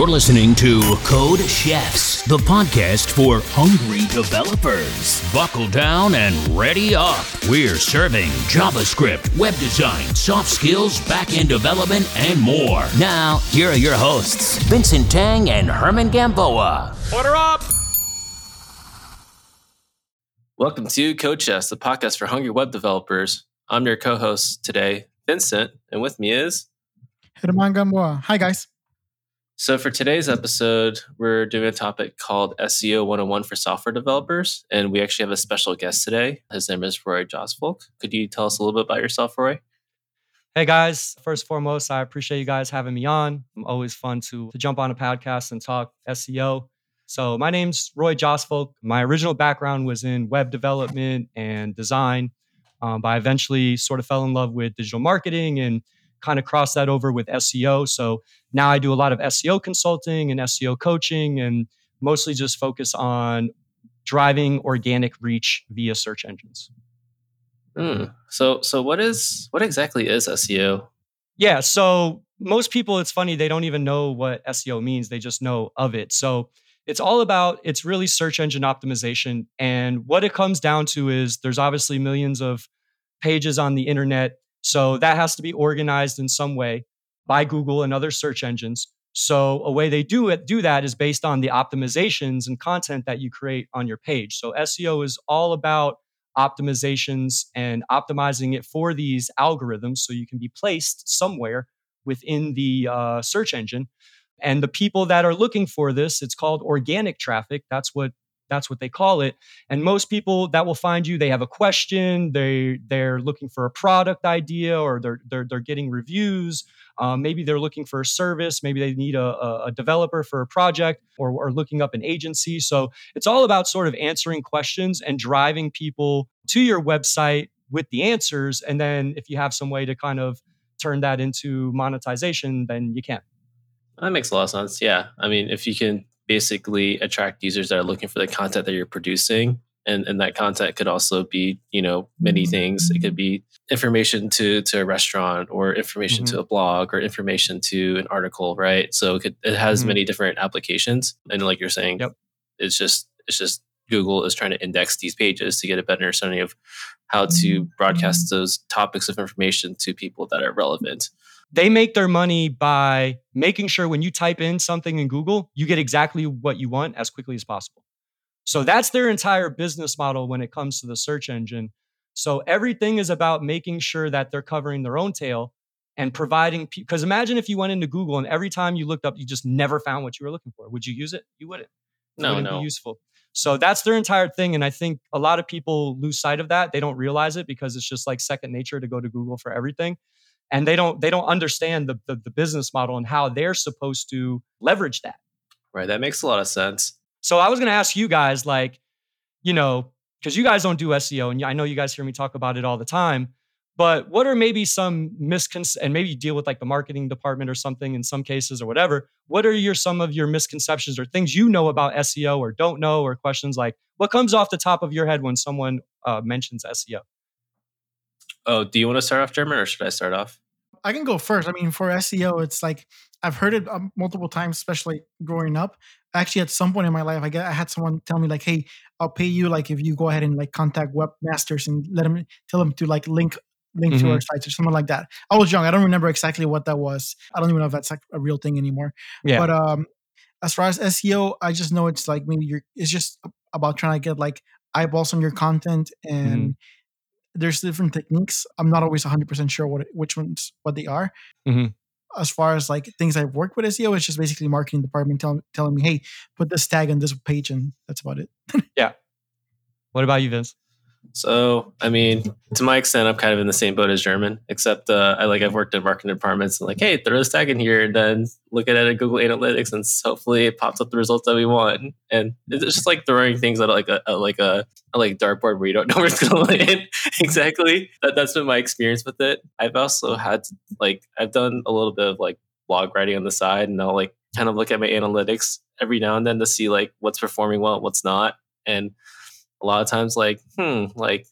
You're listening to Code Chefs, the podcast for hungry developers. Buckle down and ready up. We're serving JavaScript, web design, soft skills, backend development, and more. Now, here are your hosts, Vincent Tang and Herman Gamboa. Order up! Welcome to Code Chefs, the podcast for hungry web developers. I'm your co-host today, Vincent, and with me is Herman Gamboa. Hi, guys. So for today's episode, we're doing a topic called SEO 101 for software developers, and we actually have a special guest today. His name is Roy Josfolk. Could you tell us a little bit about yourself, Roy? Hey guys, first foremost, I appreciate you guys having me on. I'm always fun to, to jump on a podcast and talk SEO. So my name's Roy Josfolk. My original background was in web development and design, um, but I eventually sort of fell in love with digital marketing and kind of crossed that over with SEO. So now I do a lot of SEO consulting and SEO coaching and mostly just focus on driving organic reach via search engines. Mm. So so what is what exactly is SEO? Yeah, so most people it's funny they don't even know what SEO means, they just know of it. So it's all about it's really search engine optimization and what it comes down to is there's obviously millions of pages on the internet so that has to be organized in some way by Google and other search engines. So a way they do it do that is based on the optimizations and content that you create on your page. So SEO is all about optimizations and optimizing it for these algorithms so you can be placed somewhere within the uh, search engine. And the people that are looking for this, it's called organic traffic. That's what that's what they call it. And most people that will find you, they have a question, they they're looking for a product idea, or they're they're they're getting reviews. Um, maybe they're looking for a service. Maybe they need a, a developer for a project, or, or looking up an agency. So it's all about sort of answering questions and driving people to your website with the answers. And then if you have some way to kind of turn that into monetization, then you can. That makes a lot of sense. Yeah. I mean, if you can basically attract users that are looking for the content that you're producing. And, and that content could also be you know many things. It could be information to to a restaurant or information mm-hmm. to a blog or information to an article right? So it, could, it has mm-hmm. many different applications. And like you're saying yep. it's just it's just google is trying to index these pages to get a better understanding of how to broadcast those topics of information to people that are relevant they make their money by making sure when you type in something in Google, you get exactly what you want as quickly as possible. So that's their entire business model when it comes to the search engine. So everything is about making sure that they're covering their own tail and providing because imagine if you went into Google and every time you looked up you just never found what you were looking for. Would you use it? You wouldn't. It no, wouldn't no. be useful. So that's their entire thing. And I think a lot of people lose sight of that. They don't realize it because it's just like second nature to go to Google for everything and they don't they don't understand the, the, the business model and how they're supposed to leverage that. Right that makes a lot of sense. So i was going to ask you guys like you know because you guys don't do seo and i know you guys hear me talk about it all the time but what are maybe some miscon and maybe you deal with like the marketing department or something in some cases or whatever what are your some of your misconceptions or things you know about seo or don't know or questions like what comes off the top of your head when someone uh, mentions seo Oh, do you want to start off, German, or should I start off? I can go first. I mean, for SEO, it's like I've heard it um, multiple times, especially growing up. Actually, at some point in my life, I get I had someone tell me like, "Hey, I'll pay you like if you go ahead and like contact webmasters and let them tell them to like link link mm-hmm. to our mm-hmm. sites or something like that." I was young. I don't remember exactly what that was. I don't even know if that's like a real thing anymore. Yeah. But um, as far as SEO, I just know it's like maybe you're. It's just about trying to get like eyeballs on your content and. Mm-hmm there's different techniques. I'm not always 100% sure what which ones what they are. Mm-hmm. As far as like things I've worked with SEO, it's just basically marketing department tell, telling me, "Hey, put this tag on this page," and that's about it. yeah. What about you, Vince? So, I mean, to my extent, I'm kind of in the same boat as German, except uh, I like I've worked in marketing departments and like, hey, throw this tag in here, and then look at it in Google Analytics, and hopefully it pops up the results that we want. And it's just like throwing things at like a, a like a, a, like dartboard where you don't know where it's going to land exactly. That that's been my experience with it. I've also had to, like I've done a little bit of like blog writing on the side, and I'll like kind of look at my analytics every now and then to see like what's performing well, what's not, and a lot of times like hmm like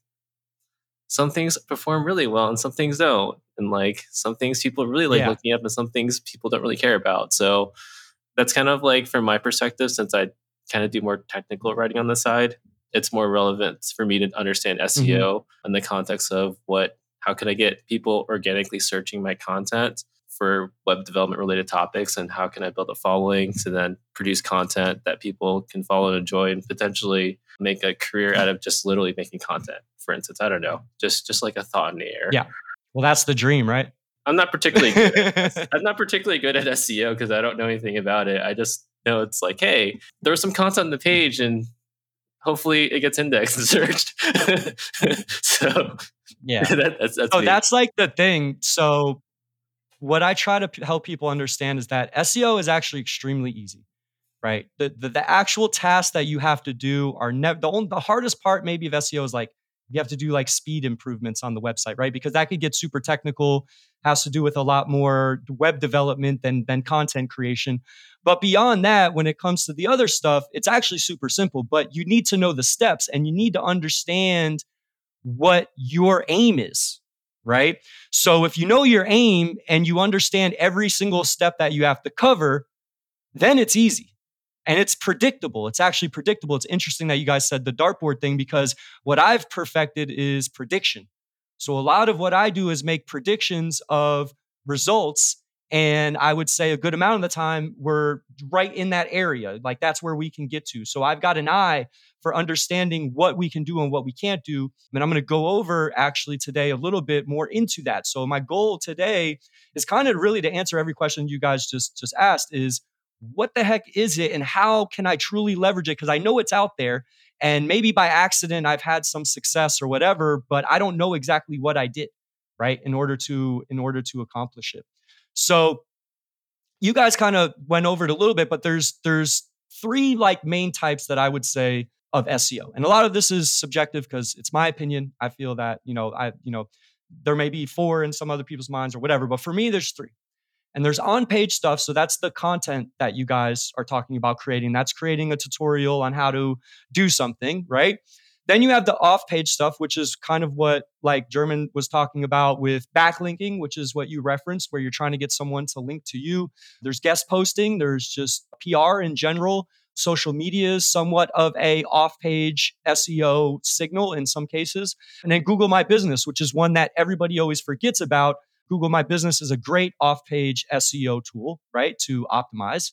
some things perform really well and some things don't and like some things people really like yeah. looking up and some things people don't really care about so that's kind of like from my perspective, since I kind of do more technical writing on the side, it's more relevant for me to understand SEO mm-hmm. in the context of what how can I get people organically searching my content for web development related topics and how can I build a following to then produce content that people can follow and enjoy and potentially make a career out of just literally making content. For instance, I don't know, just just like a thought in the air. Yeah. Well, that's the dream, right? I'm not particularly good at, I'm not particularly good at SEO because I don't know anything about it. I just know it's like, hey, there's some content on the page and hopefully it gets indexed and searched. so yeah, that, that's, that's oh, me. that's like the thing. So what I try to p- help people understand is that SEO is actually extremely easy, right? The the, the actual tasks that you have to do are never the only, the hardest part maybe of SEO is like you have to do like speed improvements on the website, right? Because that could get super technical, has to do with a lot more web development than, than content creation. But beyond that, when it comes to the other stuff, it's actually super simple, but you need to know the steps and you need to understand what your aim is, right? So if you know your aim and you understand every single step that you have to cover, then it's easy and it's predictable. It's actually predictable. It's interesting that you guys said the dartboard thing because what I've perfected is prediction. So a lot of what I do is make predictions of results. And I would say a good amount of the time we're right in that area. Like that's where we can get to. So I've got an eye for understanding what we can do and what we can't do. And I'm going to go over actually today a little bit more into that. So my goal today is kind of really to answer every question you guys just just asked is what the heck is it and how can I truly leverage it? Because I know it's out there and maybe by accident I've had some success or whatever, but I don't know exactly what I did, right? In order to in order to accomplish it. So you guys kind of went over it a little bit, but there's there's three like main types that I would say of SEO. And a lot of this is subjective because it's my opinion. I feel that, you know, I, you know, there may be four in some other people's minds or whatever, but for me, there's three. And there's on page stuff. So that's the content that you guys are talking about creating. That's creating a tutorial on how to do something, right? Then you have the off page stuff, which is kind of what like German was talking about with backlinking, which is what you referenced, where you're trying to get someone to link to you. There's guest posting, there's just PR in general. Social media is somewhat of a off page SEO signal in some cases. And then Google My Business, which is one that everybody always forgets about Google My Business is a great off page SEO tool, right, to optimize,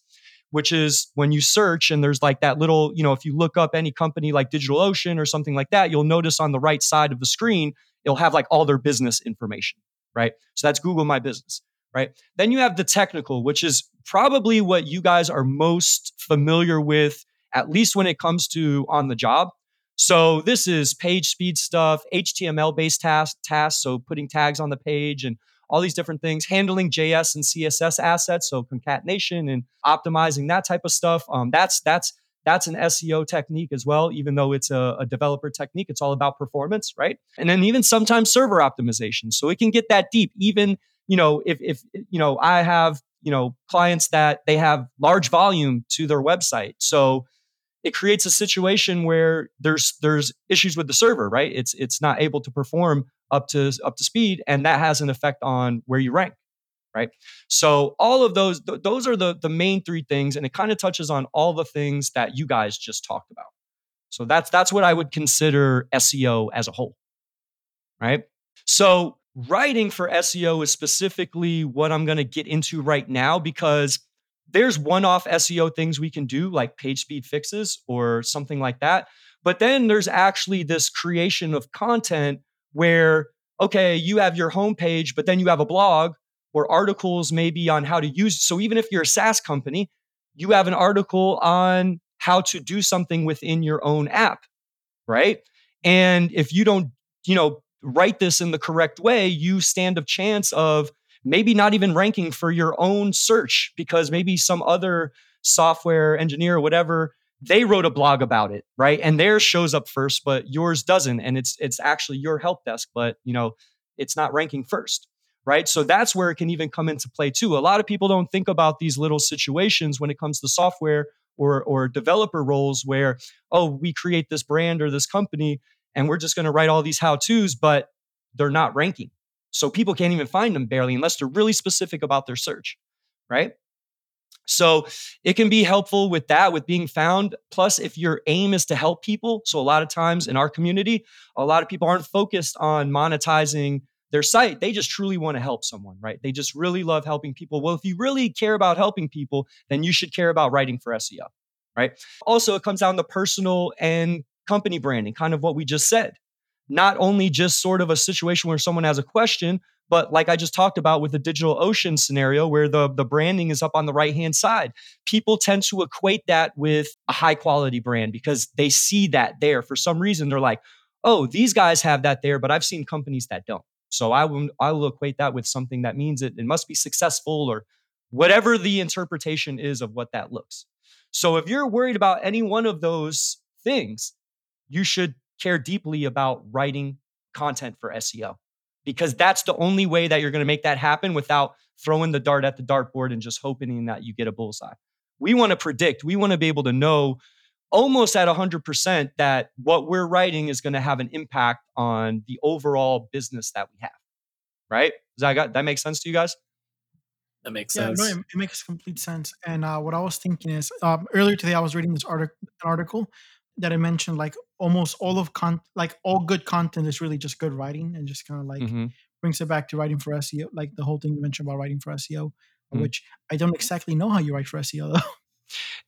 which is when you search and there's like that little, you know, if you look up any company like DigitalOcean or something like that, you'll notice on the right side of the screen, it'll have like all their business information, right? So that's Google My Business, right? Then you have the technical, which is probably what you guys are most familiar with, at least when it comes to on the job. So this is page speed stuff, HTML based tasks, tasks. So putting tags on the page and all these different things, handling JS and CSS assets, so concatenation and optimizing that type of stuff. Um, that's that's that's an SEO technique as well, even though it's a, a, developer technique. It's all about performance, right? And then even sometimes server optimization. So it can get that deep. Even you know, if if you know, I have you know clients that they have large volume to their website, so it creates a situation where there's there's issues with the server, right? It's it's not able to perform up to up to speed and that has an effect on where you rank right? So all of those th- those are the the main three things and it kind of touches on all the things that you guys just talked about. So that's that's what i would consider seo as a whole right? So writing for seo is specifically what i'm going to get into right now because there's one-off seo things we can do like page speed fixes or something like that but then there's actually this creation of content where, okay, you have your homepage, but then you have a blog or articles maybe on how to use. So even if you're a SaaS company, you have an article on how to do something within your own app, right? And if you don't, you know, write this in the correct way, you stand a chance of maybe not even ranking for your own search because maybe some other software engineer or whatever they wrote a blog about it, right? And theirs shows up first, but yours doesn't. And it's it's actually your help desk, but you know, it's not ranking first, right? So that's where it can even come into play too. A lot of people don't think about these little situations when it comes to software or or developer roles where, oh, we create this brand or this company and we're just going to write all these how-tos, but they're not ranking. So people can't even find them barely unless they're really specific about their search, right? So it can be helpful with that, with being found. Plus, if your aim is to help people, so a lot of times in our community, a lot of people aren't focused on monetizing their site. They just truly want to help someone, right? They just really love helping people. Well, if you really care about helping people, then you should care about writing for SEO, right? Also, it comes down to personal and company branding, kind of what we just said. Not only just sort of a situation where someone has a question, but like I just talked about with the DigitalOcean scenario where the, the branding is up on the right hand side, people tend to equate that with a high quality brand because they see that there. For some reason, they're like, oh, these guys have that there, but I've seen companies that don't. So I will, I will equate that with something that means it, it must be successful or whatever the interpretation is of what that looks. So if you're worried about any one of those things, you should care deeply about writing content for SEO because that's the only way that you're going to make that happen without throwing the dart at the dartboard and just hoping that you get a bullseye. We want to predict, we want to be able to know almost at 100% that what we're writing is going to have an impact on the overall business that we have. Right? Does that got that makes sense to you guys? That makes Yeah, sense. no, it, it makes complete sense. And uh, what I was thinking is, um, earlier today I was reading this article, an article that I mentioned like almost all of con, like all good content is really just good writing, and just kind of like Mhm. brings it back to writing for SEO, like the whole thing you mentioned about writing for SEO, Mhm. which I don't exactly know how you write for SEO though.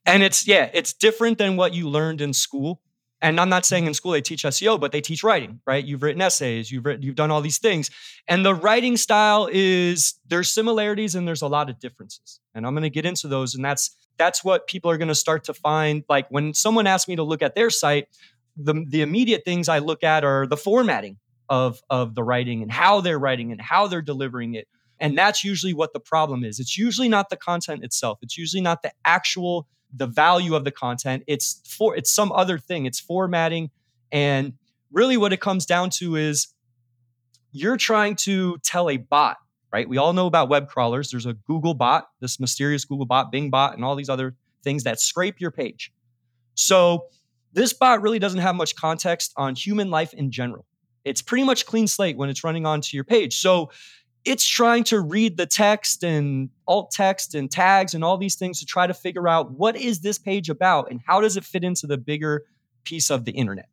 And it's yeah, it's different than what you learned in school. And I'm not saying in school they teach SEO, but they teach writing, right? You've written essays, you've written, you've done all these things. And the writing style is there's similarities and there's a lot of differences. And I'm going to get into those and that's that's what people are going to start to find like when someone asks me to look at their site, the the immediate things I look at are the formatting of of the writing and how they're writing and how they're delivering it. And that's usually what the problem is. It's usually not the content itself. It's usually not the actual the value of the content. It's for it's some other thing. It's formatting and really what it comes down to is you're trying to tell a bot, right? We all know about web crawlers. There's a Google bot, this mysterious Google bot, Bing bot and all these other things that scrape your page. So this bot really doesn't have much context on human life in general. It's pretty much clean slate when it's running onto your page. So it's trying to read the text and alt text and tags and all these things to try to figure out what is this page about and how does it fit into the bigger piece of the internet.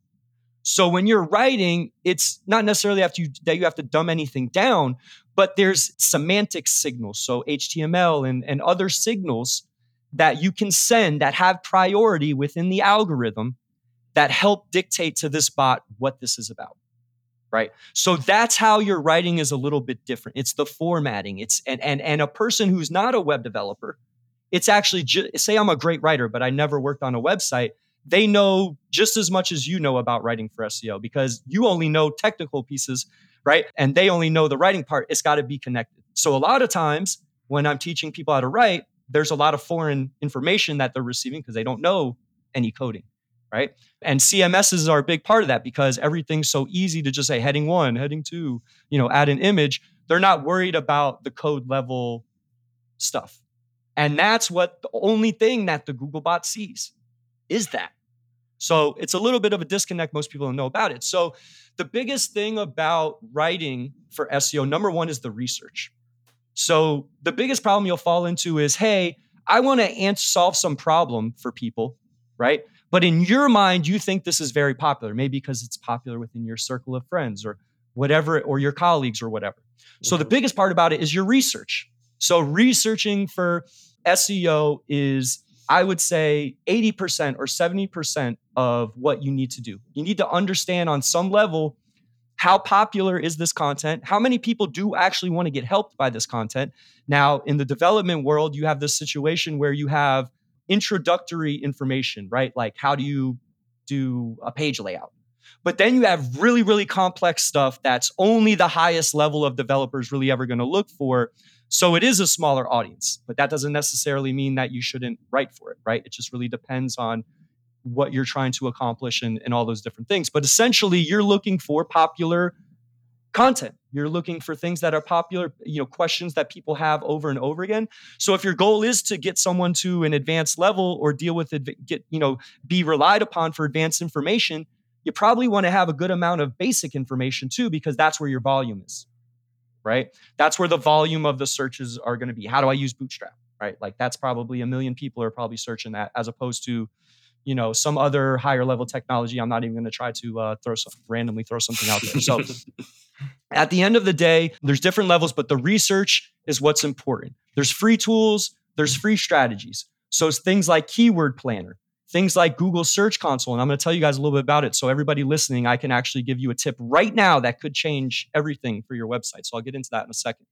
So when you're writing, it's not necessarily after you, that you have to dumb anything down, but there's semantic signals, so HTML and, and other signals that you can send that have priority within the algorithm that help dictate to this bot what this is about right? So that's how your writing is a little bit different. It's the formatting. It's and and and a person who's not a web developer it's actually ju- say i'm a great writer but i never worked on a website they know just as much as you know about writing for seo because you only know technical pieces right? And they only know the writing part. It's got to be connected. So a lot of times when i'm teaching people how to write there's a lot of foreign information that they're receiving because they don't know any coding right? And cms's are a big part of that because everything's so easy to just say heading one heading two you know add an image. They're not worried about the code level stuff. And that's what the only thing that the google bot sees is that. So it's a little bit of a disconnect most people don't know about it. So the biggest thing about writing for seo number one is the research. So the biggest problem you'll fall into is hey i want to solve some problem for people right but in your mind you think this is very popular maybe because it's popular within your circle of friends or whatever or your colleagues or whatever. So the mm-hmm. biggest part about it is your research. So researching for seo is i would say 80% or 70% of what you need to do. You need to understand on some level how popular is this content how many people do actually want to get helped by this content. Now in the development world you have this situation where you have introductory information, right? Like how do you do a page layout? But then you have really, really complex stuff that's only the highest level of developers really ever going to look for. So it is a smaller audience, but that doesn't necessarily mean that you shouldn't write for it, right? It just really depends on what you're trying to accomplish and, and all those different things. But essentially, you're looking for popular content. You're looking for things that are popular, you know, questions that people have over and over again. So if your goal is to get someone to an advanced level or deal with it, get, you know, be relied upon for advanced information, you probably want to have a good amount of basic information too, because that's where your volume is, right? That's where the volume of the searches are going to be. How do I use Bootstrap? right? Like that's probably a million people are probably searching that as opposed to, you know, some other higher level technology. I'm not even going to try to uh, throw some, randomly throw something out there. So at the end of the day, there's different levels, but the research is what's important. There's free tools, there's free strategies. So it's things like Keyword Planner, things like Google Search Console. And I'm going to tell you guys a little bit about it. So, everybody listening, I can actually give you a tip right now that could change everything for your website. So, I'll get into that in a second.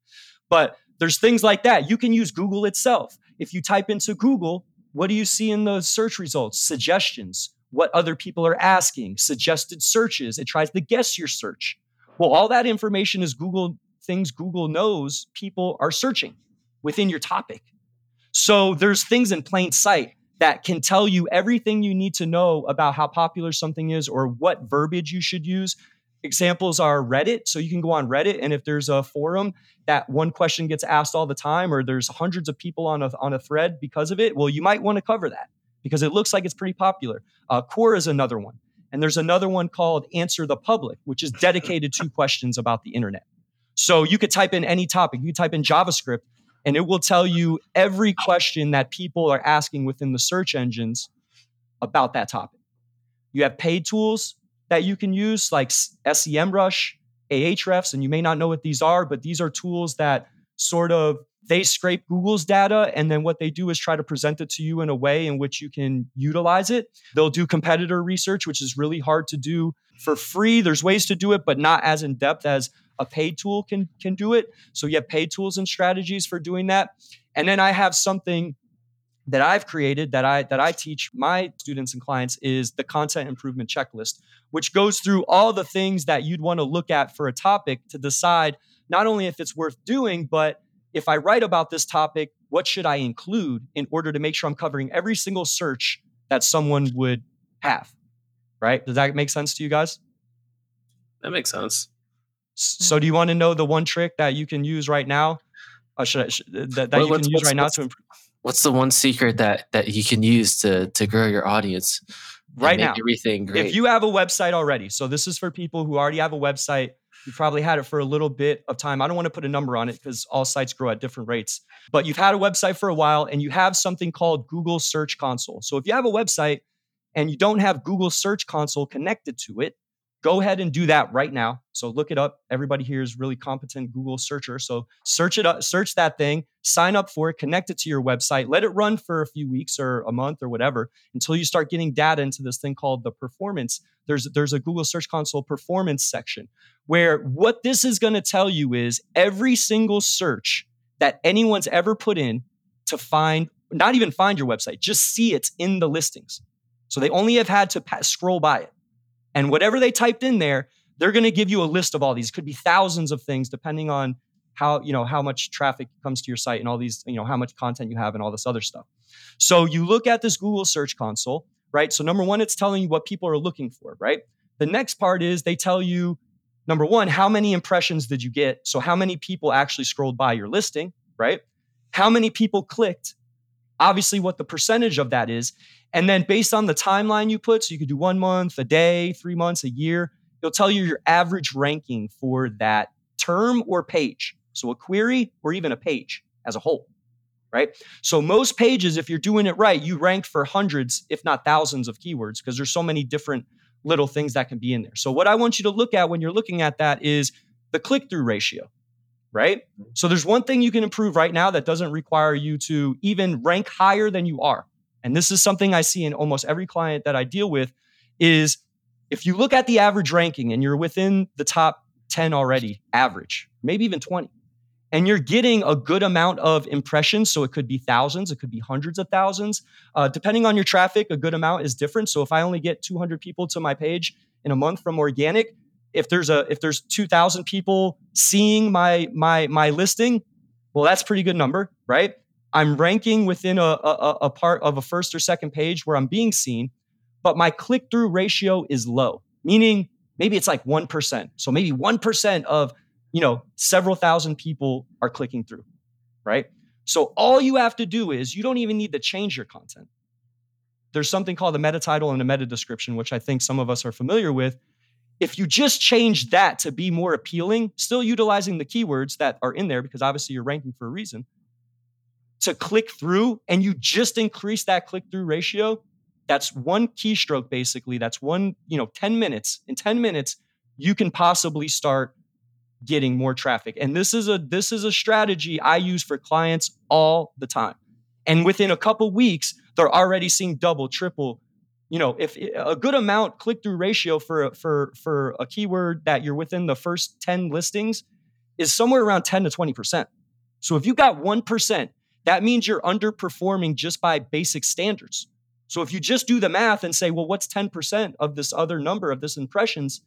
But there's things like that. You can use Google itself. If you type into Google, what do you see in the search results? Suggestions, what other people are asking, suggested searches. It tries to guess your search. Well, all that information is Google things Google knows people are searching within your topic. So there's things in plain sight that can tell you everything you need to know about how popular something is or what verbiage you should use. Examples are Reddit. So you can go on Reddit, and if there's a forum that one question gets asked all the time, or there's hundreds of people on a, on a thread because of it, well, you might want to cover that because it looks like it's pretty popular. Uh, Quora is another one. And there's another one called Answer the Public, which is dedicated to questions about the internet. So you could type in any topic. You type in JavaScript, and it will tell you every question that people are asking within the search engines about that topic. You have paid tools that you can use like SEMrush, Ahrefs, and you may not know what these are, but these are tools that sort of they scrape Google's data and then what they do is try to present it to you in a way in which you can utilize it. They'll do competitor research, which is really hard to do for free. There's ways to do it, but not as in depth as a paid tool can can do it. So you have paid tools and strategies for doing that. And then I have something that I've created that I that I teach my students and clients is the content improvement checklist, which goes through all the things that you'd want to look at for a topic to decide not only if it's worth doing, but if I write about this topic, what should I include in order to make sure I'm covering every single search that someone would have? Right? Does that make sense to you guys? That makes sense. So, do you want to know the one trick that you can use right now? Uh, should I, should, that, that you can use right now to improve? What's the one secret that that you can use to to grow your audience? Right now, everything great. If you have a website already, so this is for people who already have a website. You've probably had it for a little bit of time. I don't want to put a number on it because all sites grow at different rates. But you've had a website for a while and you have something called Google Search Console. So if you have a website and you don't have Google Search Console connected to it, go ahead and do that right now. So look it up. Everybody here is really competent Google searcher. So search it up, search that thing, sign up for it, connect it to your website, let it run for a few weeks or a month or whatever until you start getting data into this thing called the performance. There's there's a Google Search Console performance section where what this is going to tell you is every single search that anyone's ever put in to find not even find your website, just see it in the listings. So they only have had to pass, scroll by it. And whatever they typed in there, they're going to give you a list of all these. Could be thousands of things depending on how, you know, how much traffic comes to your site and all these, you know, how much content you have and all this other stuff. So you look at this Google Search Console, right? So number 1 it's telling you what people are looking for, right? The next part is they tell you number 1, how many impressions did you get? So how many people actually scrolled by your listing, right? How many people clicked? Obviously what the percentage of that is and then based on the timeline you put, so you could do one month, a day, three months, a year, it'll tell you your average ranking for that term or page. So a query or even a page as a whole, right? So most pages, if you're doing it right, you rank for hundreds, if not thousands of keywords because there's so many different little things that can be in there. So what I want you to look at when you're looking at that is the click-through ratio, right? So there's one thing you can improve right now that doesn't require you to even rank higher than you are and this is something I see in almost every client that I deal with is if you look at the average ranking and you're within the top 10 already, average, maybe even 20, and you're getting a good amount of impressions. So it could be thousands, it could be hundreds of thousands. Uh, depending on your traffic, a good amount is different. So if I only get 200 people to my page in a month from organic, if there's a if there's 2,000 people seeing my my my listing, well, that's pretty good number, right? I'm ranking within a, a, a, part of a first or second page where I'm being seen, but my click through ratio is low, meaning maybe it's like 1%. So maybe 1% of, you know, several thousand people are clicking through, right? So all you have to do is you don't even need to change your content. There's something called a meta title and a meta description, which I think some of us are familiar with. If you just change that to be more appealing, still utilizing the keywords that are in there, because obviously you're ranking for a reason, to click through and you just increase that click through ratio, that's one keystroke basically. That's one, you know, 10 minutes. In 10 minutes, you can possibly start getting more traffic. And this is a this is a strategy I use for clients all the time. And within a couple weeks, they're already seeing double, triple, you know, if eh, a good amount click through ratio for for for a keyword that you're within the first 10 listings is somewhere around 10 to 20%. So if you got 1%, that means you're underperforming just by basic standards. So if you just do the math and say, well, what's 10% of this other number of this impressions?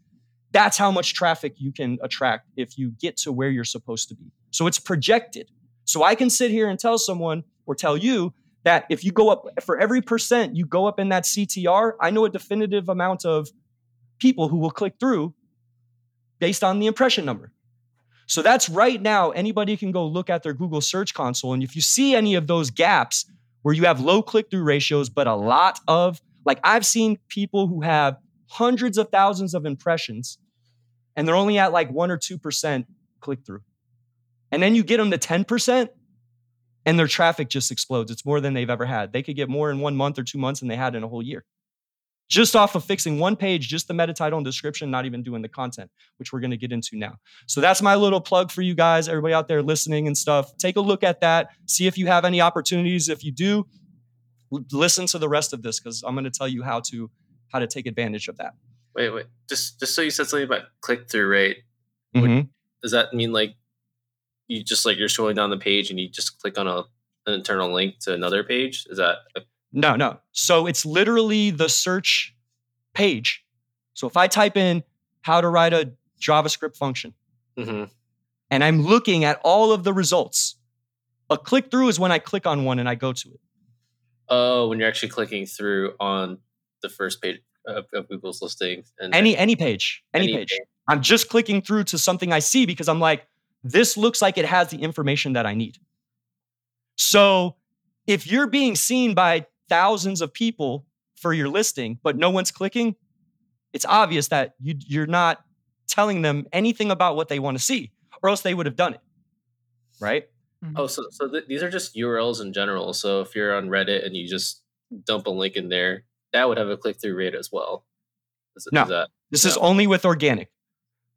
That's how much traffic you can attract if you get to where you're supposed to be. So it's projected. So I can sit here and tell someone or tell you that if you go up for every percent you go up in that CTR, I know a definitive amount of people who will click through based on the impression number. So that's right now, anybody can go look at their Google Search Console. And if you see any of those gaps where you have low click through ratios, but a lot of, like, I've seen people who have hundreds of thousands of impressions and they're only at like one or 2% click through. And then you get them to 10% and their traffic just explodes. It's more than they've ever had. They could get more in one month or two months than they had in a whole year just off of fixing one page, just the meta title and description, not even doing the content, which we're going to get into now. So that's my little plug for you guys, everybody out there listening and stuff. Take a look at that. See if you have any opportunities. If you do, listen to the rest of this because I'm going to tell you how to how to take advantage of that. Wait, wait. Just just so you said something about click through rate. Mm-hmm. Does that mean like you just like you're scrolling down the page and you just click on a an internal link to another page? Is that a- no, no. So it's literally the search page. So if I type in how to write a JavaScript function, mm-hmm. and I'm looking at all of the results, a click through is when I click on one and I go to it. Oh, when you're actually clicking through on the first page of, of Google's listing. And any any page, any, any page. page. I'm just clicking through to something I see because I'm like, this looks like it has the information that I need. So if you're being seen by thousands of people for your listing, but no one's clicking, it's obvious that you, you're not telling them anything about what they want to see, or else they would have done it. Right? Mm-hmm. Oh, so so th- these are just URLs in general. So if you're on Reddit and you just dump a link in there, that would have a click through rate as well. Is, no, is that, this no. is only with organic.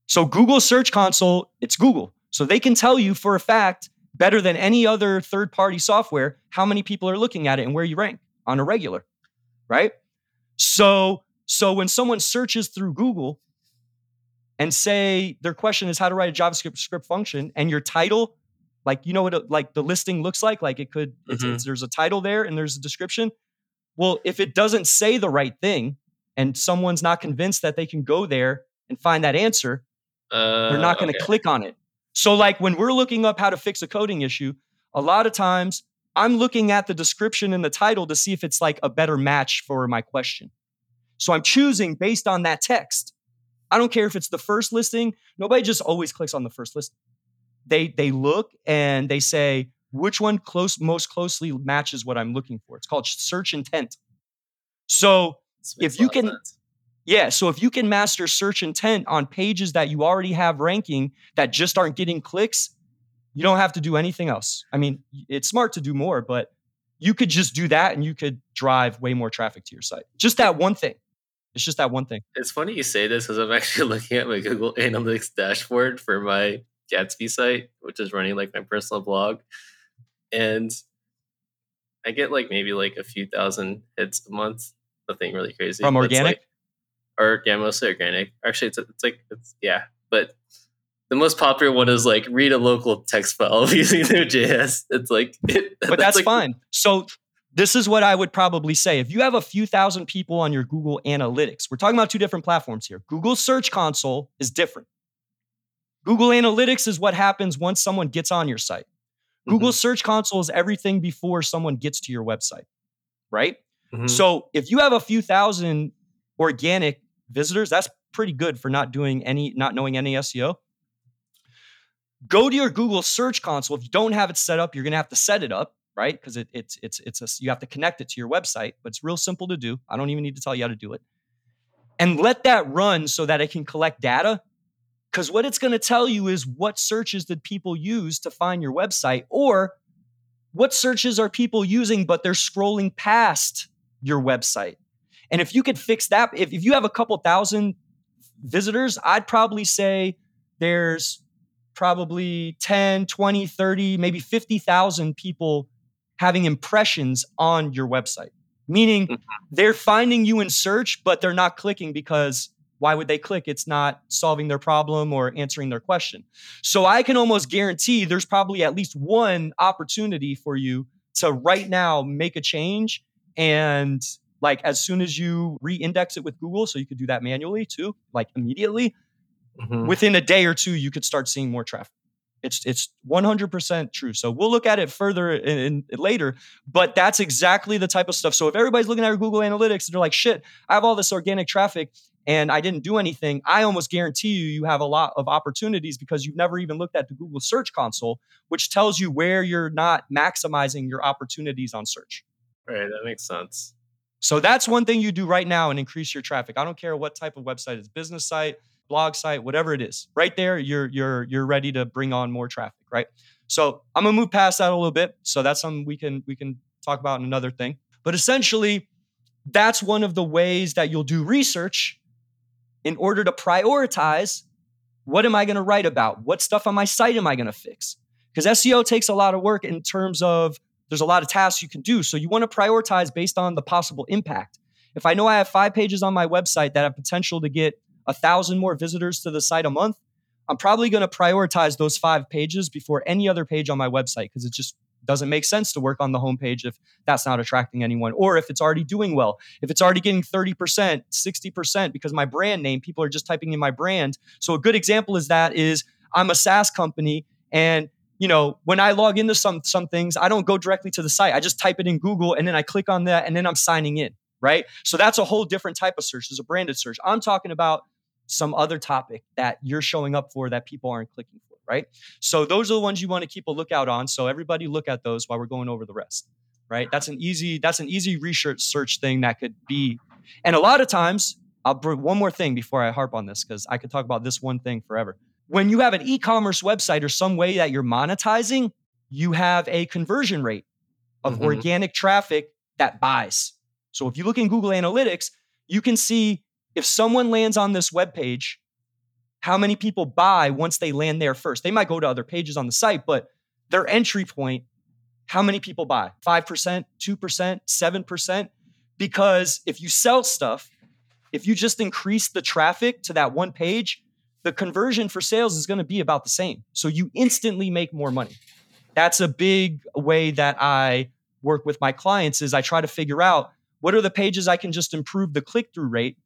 So Google Search Console, it's Google. So they can tell you for a fact, better than any other third party software, how many people are looking at it and where you rank on a regular, right? So, so when someone searches through Google and say their question is how to write a JavaScript script function, and your title, like you know what it, like the listing looks like, like it could, mm-hmm. it's, it's, there's a title there and there's a description. Well, if it doesn't say the right thing, and someone's not convinced that they can go there and find that answer, uh, they're not going to okay. click on it. So, like when we're looking up how to fix a coding issue, a lot of times I'm looking at the description and the title to see if it's like a better match for my question. So I'm choosing based on that text. I don't care if it's the first listing. Nobody just always clicks on the first list. They they look and they say which one close most closely matches what I'm looking for. It's called search intent. So if you can yeah, so if you can master search intent on pages that you already have ranking that just aren't getting clicks, you don't have to do anything else. I mean, it's smart to do more, but you could just do that and you could drive way more traffic to your site. Just that one thing. It's just that one thing. It's funny you say this because I'm actually looking at my Google Analytics dashboard for my Gatsby site, which is running like my personal blog. And I get like maybe like a few thousand hits a month. Nothing really crazy. From organic? Like, or yeah, mostly organic. Actually, it's, it's like, it's, yeah. But the most popular one is like read a local text file using Node.js. It's like, it, but that's, that's like, fine. So this is what I would probably say. If you have a few thousand people on your Google Analytics, we're talking about two different platforms here. Google Search Console is different. Google Analytics is what happens once someone gets on your site. Mm-hmm. Google Search Console is everything before someone gets to your website, right? Mm-hmm. So if you have a few thousand organic visitors, that's pretty good for not doing any, not knowing any SEO. Go to your Google Search Console. If you don't have it set up, you're going to have to set it up, right? Because it, it's it's it's a you have to connect it to your website, but it's real simple to do. I don't even need to tell you how to do it. And let that run so that it can collect data. Because what it's going to tell you is what searches did people use to find your website, or what searches are people using, but they're scrolling past your website? And if you could fix that, if, if you have a couple thousand visitors, I'd probably say there's probably 10, 20, 30, maybe 50,000 people having impressions on your website, meaning mm-hmm. they're finding you in search, but they're not clicking because why would they click? It's not solving their problem or answering their question. So I can almost guarantee there's probably at least one opportunity for you to right now make a change. And like as soon as you re index it with Google, so you could do that manually too, like immediately, mm-hmm. within a day or two, you could start seeing more traffic. It's it's 100% true. So we'll look at it further in, in, later, but that's exactly the type of stuff. So if everybody's looking at your Google Analytics and they're like, "Shit, I have all this organic traffic and I didn't do anything," I almost guarantee you you have a lot of opportunities because you've never even looked at the Google Search Console, which tells you where you're not maximizing your opportunities on search. Right, that makes sense. So that's one thing you do right now and increase your traffic. I don't care what type of website it's business site, blog site, whatever it is. Right there, you're you're you're ready to bring on more traffic, right? So I'm gonna move past that a little bit. So that's something we can we can talk about in another thing. But essentially, that's one of the ways that you'll do research in order to prioritize what am I to write about? What stuff on my site am I to fix? Because SEO takes a lot of work in terms of there's a lot of tasks you can do. So you want to prioritize based on the possible impact. If I know I have five pages on my website that have potential to get a thousand more visitors to the site a month, I'm probably going to prioritize those five pages before any other page on my website because it just doesn't make sense to work on the homepage if that's not attracting anyone or if it's already doing well. If it's already getting 30%, 60% because my brand name, people are just typing in my brand. So a good example is that is I'm a SaaS company and you know, when I log into some some things, I don't go directly to the site. I just type it in Google and then I click on that and then I'm signing in, right? So that's a whole different type of search. It's a branded search. I'm talking about some other topic that you're showing up for that people aren't clicking for, right? So those are the ones you want to keep a lookout on. So everybody look at those while we're going over the rest, right? That's an easy that's an easy research search thing that could be. And a lot of times, I'll bring one more thing before I harp on this because I could talk about this one thing forever. When you have an e-commerce website or some way that you're monetizing, you have a conversion rate of mm-hmm. organic traffic that buys. So if you look in Google Analytics, you can see if someone lands on this web page, how many people buy once they land there first? They might go to other pages on the site, but their entry point, how many people buy? 5%, 2%, 7%? Because if you sell stuff, if you just increase the traffic to that one page, the conversion for sales is going to be about the same. So you instantly make more money. That's a big way that I work with my clients is I try to figure out what are the pages I can just improve the click through rate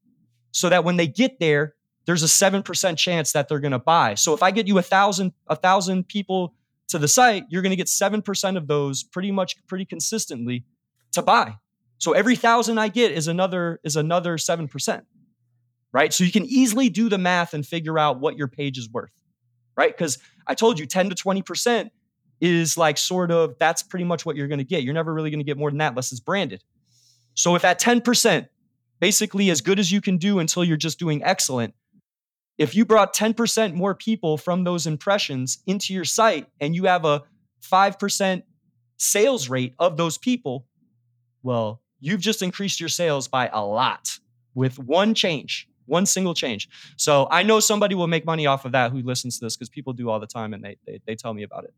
so that when they get there, there's a 7% chance that they're going to buy. So if I get you a thousand, a thousand people to the site, you're going to get 7% of those pretty much pretty consistently to buy. So every thousand I get is another, is another 7%. Right. So you can easily do the math and figure out what your page is worth. Right. Because I told you 10 to 20% is like sort of that's pretty much what you're going to get. You're never really going to get more than that unless it's branded. So if at 10%, basically as good as you can do until you're just doing excellent. If you brought 10% more people from those impressions into your site and you have a 5% sales rate of those people, well, you've just increased your sales by a lot with one change, one single change. So I know somebody will make money off of that who listens to this because people do all the time and they, they, they tell me about it.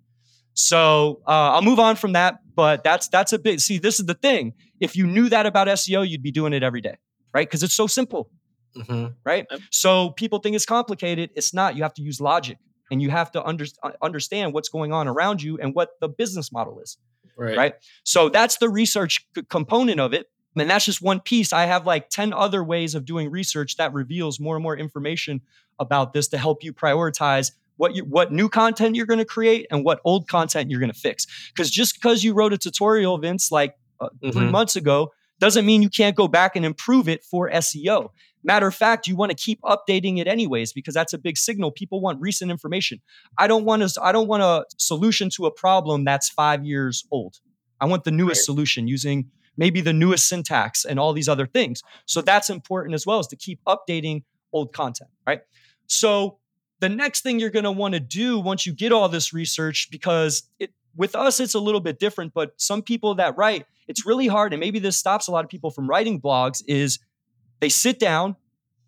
So uh, I'll move on from that, but that's that's a big. See, this is the thing. If you knew that about SEO, you'd be doing it every day right? Because it's so simple, mm-hmm. right? So people think it's complicated. It's not. You have to use logic and you have to under, uh, understand what's going on around you and what the business model is, right? right? So that's the research c- component of it. And that's just one piece. I have like 10 other ways of doing research that reveals more and more information about this to help you prioritize what you what new content you're going to create and what old content you're going to fix. Because just because you wrote a tutorial, Vince, like uh, mm-hmm. three months ago, doesn't mean you can't go back and improve it for SEO. Matter of fact, you want to keep updating it anyways because that's a big signal. People want recent information. I don't want to. I don't want a solution to a problem that's five years old. I want the newest right. solution using maybe the newest syntax and all these other things. So that's important as well as to keep updating old content, right? So the next thing you're going to want to do once you get all this research, because it, with us, it's a little bit different, but some people that write, it's really hard. And maybe this stops a lot of people from writing blogs is they sit down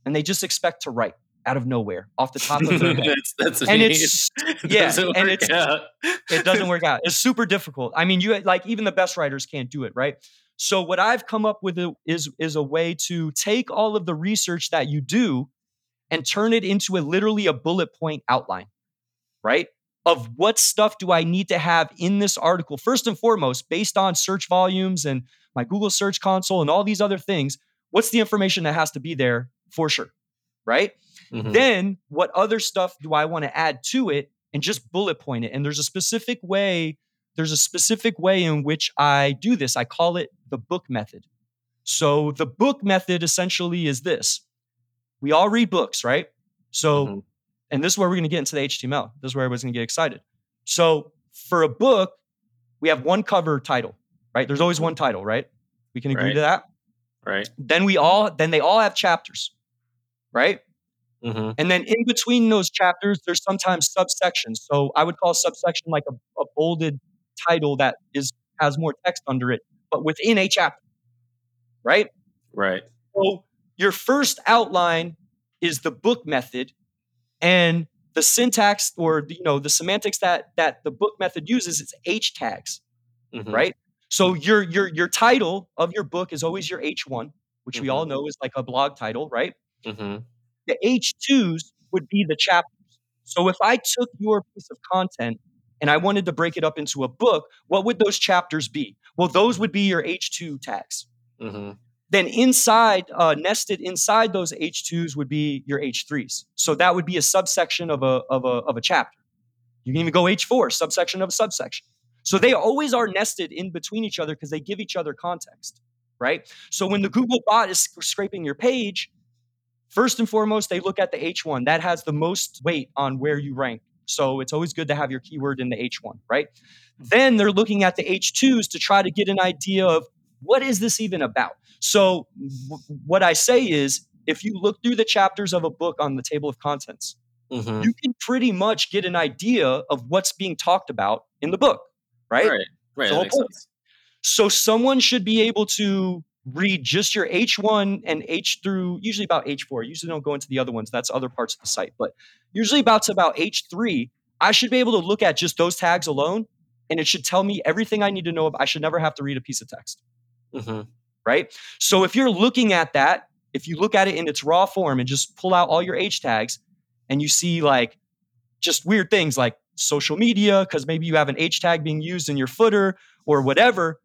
and they just expect to write out of nowhere off the top of their head. that's, that's and me. it's yeah, doesn't and it's out. it doesn't work out. It's super difficult. I mean, you like even the best writers can't do it, right? So what I've come up with is is a way to take all of the research that you do and turn it into a literally a bullet point outline, right? Of what stuff do I need to have in this article? First and foremost, based on search volumes and my Google Search Console and all these other things, what's the information that has to be there for sure, right? Mhm. Then what other stuff do I want to add to it and just bullet point it? And there's a specific way, there's a specific way in which I do this. I call it the book method. So the book method essentially is this. We all read books, right? So, Mhm. and this is where we're going to get into the HTML. This is where everybody's going to get excited. So for a book, we have one cover title, right? There's always one title, right? We can agree Right. to that. right. Then we all, then they all have chapters, right? hmm And then in between those chapters, there's sometimes subsections. So I would call a subsection like a, a bolded title that is has more text under it, but within a chapter, right? Right. So your first outline is the book method, and the syntax or the, you know the semantics that that the book method uses is H tags, Mhm. right? So your your your title of your book is always your H1, which we Mhm. all know is like a blog title, right? Mhm. the H2s would be the chapters. So if I took your piece of content and I wanted to break it up into a book, what would those chapters be? Well, those would be your H2 tags. Mhm. Then inside, uh, nested inside those H2s would be your H3s. So that would be a subsection of a, of a, of a chapter. You can even go H4, subsection of a subsection. So they always are nested in between each other because they give each other context, right? So when the Google bot is scraping your page, First and foremost, they look at the H1. That has the most weight on where you rank. So it's always good to have your keyword in the H1, right? Then they're looking at the H2s to try to get an idea of what is this even about? So w- what I say is if you look through the chapters of a book on the table of contents, Mhm. you can pretty much get an idea of what's being talked about in the book, right? Right. Right. The That whole makes point. sense. So someone should be able to read just your H1 and H through usually about H4. Usually don't go into the other ones. That's other parts of the site, but usually about to about H3, I should be able to look at just those tags alone and it should tell me everything I need to know. I should never have to read a piece of text, Mhm. right? So if you're looking at that, if you look at it in its raw form and just pull out all your H tags and you see like just weird things like social media, because maybe you have an H tag being used in your footer or whatever,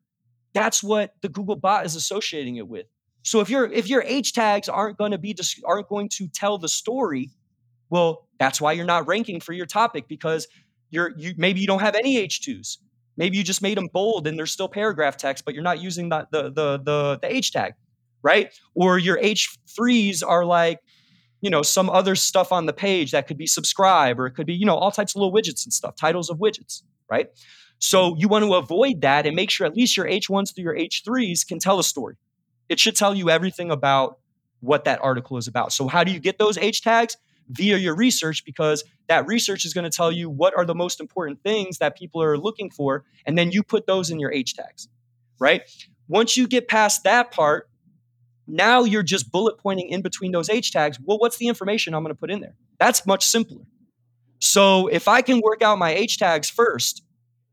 that's what the Google bot is associating it with. So if your if your H tags aren't going to be aren't going to tell the story, well, that's why you're not ranking for your topic because you're you maybe you don't have any H2s. Maybe you just made them bold and there's still paragraph text, but you're not using the the the the, the H tag, right? Or your H3s are like you know some other stuff on the page that could be subscribe or it could be you know all types of little widgets and stuff titles of widgets right so you want to avoid that and make sure at least your h1s through your h3s can tell a story it should tell you everything about what that article is about so how do you get those h tags via your research because that research is going to tell you what are the most important things that people are looking for and then you put those in your h tags right once you get past that part now you're just bullet pointing in between those H tags. Well, what's the information I'm going to put in there? That's much simpler. So if I can work out my H tags first,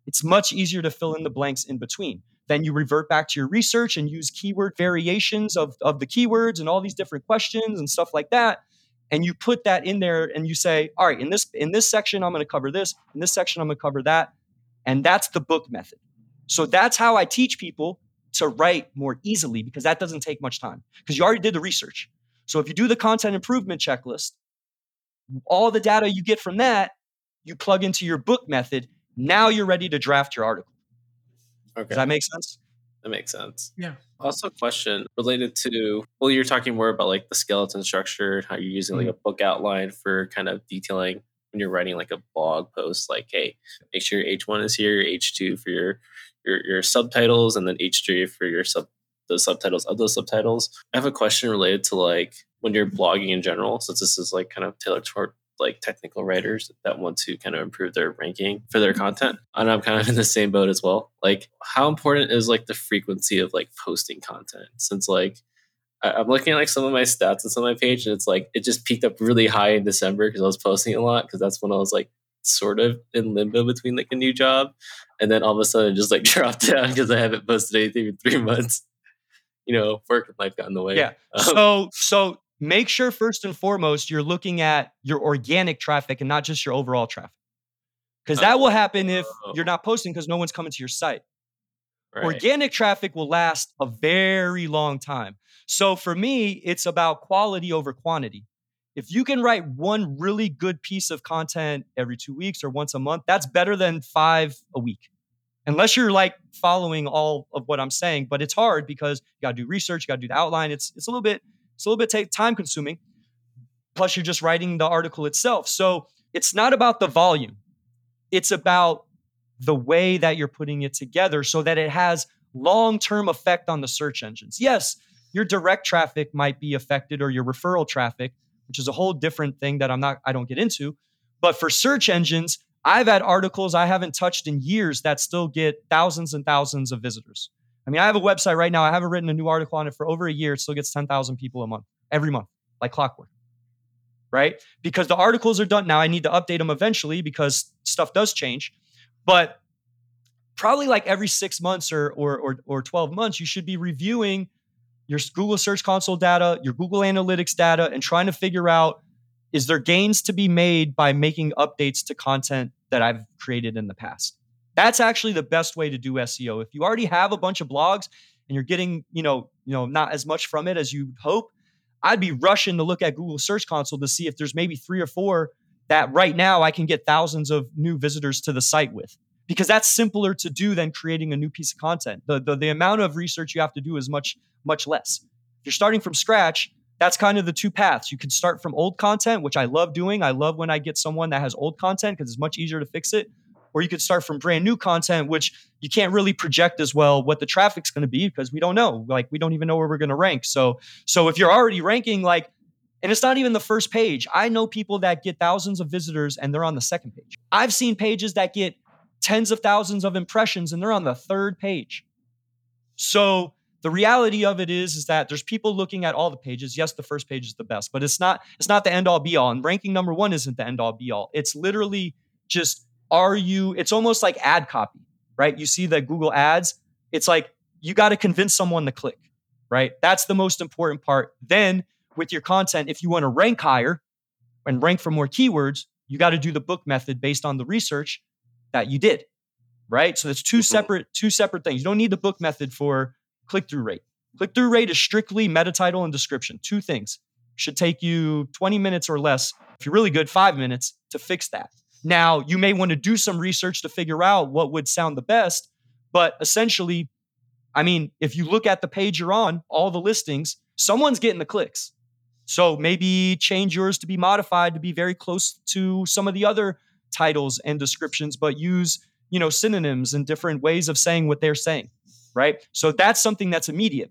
it's much easier to fill in the blanks in between. Then you revert back to your research and use keyword variations of, of the keywords and all these different questions and stuff like that. And you put that in there and you say, all right, in this in this section, I'm going to cover this. In this section, I'm going to cover that. And that's the book method. So that's how I teach people to write more easily because that doesn't take much time because you already did the research. So if you do the content improvement checklist, all the data you get from that, you plug into your book method. Now you're ready to draft your article. Okay. Does that make sense? That makes sense. Yeah. Also, a question related to well, you're talking more about like the skeleton structure, how you're using like mm-hmm. a book outline for kind of detailing when you're writing like a blog post. Like, hey, make sure your H1 is here, your H2 for your your your subtitles, and then H3 for your sub those subtitles of those subtitles. I have a question related to like when you're blogging in general, since this is like kind of tailored toward like technical writers that want to kind of improve their ranking for their content. And I'm kind of in the same boat as well. Like, how important is like the frequency of like posting content? Since like I'm looking at like some of my stats on some of my page, and it's like it just peaked up really high in December because I was posting a lot because that's when I was like sort of in limbo between like a new job, and then all of a sudden just like dropped down because I haven't posted anything in three months. You know, work and life got in the way. Yeah. Um, so so make sure first and foremost you're looking at your organic traffic and not just your overall traffic. Because that will happen if you're oh. not posting because no one's coming to your site. Right. Organic traffic will last a very long time. So for me, it's about quality over quantity. If you can write one really good piece of content every two weeks or once a month, that's better than five a week. Unless you're like following all of what I'm saying, but it's hard because you got to do research, you got to do the outline. It's it's a little bit it's a little bit time consuming. Plus, you're just writing the article itself. So it's not about the volume, it's about the way that you're putting it together so that it has long term effect on the search engines. Yes, your direct traffic might be affected or your referral traffic, which is a whole different thing that I'm not, I don't get into. But for search engines, I've had articles I haven't touched in years that still get thousands and thousands of visitors. I mean, I have a website right now. I haven't written a new article on it for over a year. It still gets 10,000 people a month, every month, like clockwork. Right? Because the articles are done now. I need to update them eventually because stuff does change. But probably like every six months or, or, or, or 12 months, you should be reviewing your Google Search Console data, your Google Analytics data, and trying to figure out is there gains to be made by making updates to content that I've created in the past? That's actually the best way to do SEO. If you already have a bunch of blogs and you're getting, you know, you know, not as much from it as you hope, I'd be rushing to look at Google Search Console to see if there's maybe three or four that right now I can get thousands of new visitors to the site with. Because that's simpler to do than creating a new piece of content. The, the, the amount of research you have to do is much, much less. If you're starting from scratch, that's kind of the two paths. You can start from old content, which I love doing. I love when I get someone that has old content because it's much easier to fix it or you could start from brand new content, which you can't really project as well what the traffic's going to be because we don't know. Like we don't even know where we're going to rank. So, so if you're already ranking like, and it's not even the first page. I know people that get thousands of visitors and they're on the second page. I've seen pages that get tens of thousands of impressions and they're on the third page. So the reality of it is is that there's people looking at all the pages yes the first page is the best but it's not it's not the end all be all and ranking number one isn't the end all be all it's literally just are you it's almost like ad copy right? You see the google ads it's like you got to convince someone to click right? That's the most important part. Then with your content if you want to rank higher and rank for more keywords you got to do the book method based on the research that you did right? So it's 2 mm-hmm. separate two separate things. You don't need the book method for click-through rate. Click-through rate is strictly meta title and description two things. Should take you 20 minutes or less if you're really good five minutes to fix that now, you may want to do some research to figure out what would sound the best, but essentially, I mean, if you look at the page you're on, all the listings, someone's getting the clicks. So maybe change yours to be modified to be very close to some of the other titles and descriptions, but use, you know, synonyms and different ways of saying what they're saying, right? So that's something that's immediate.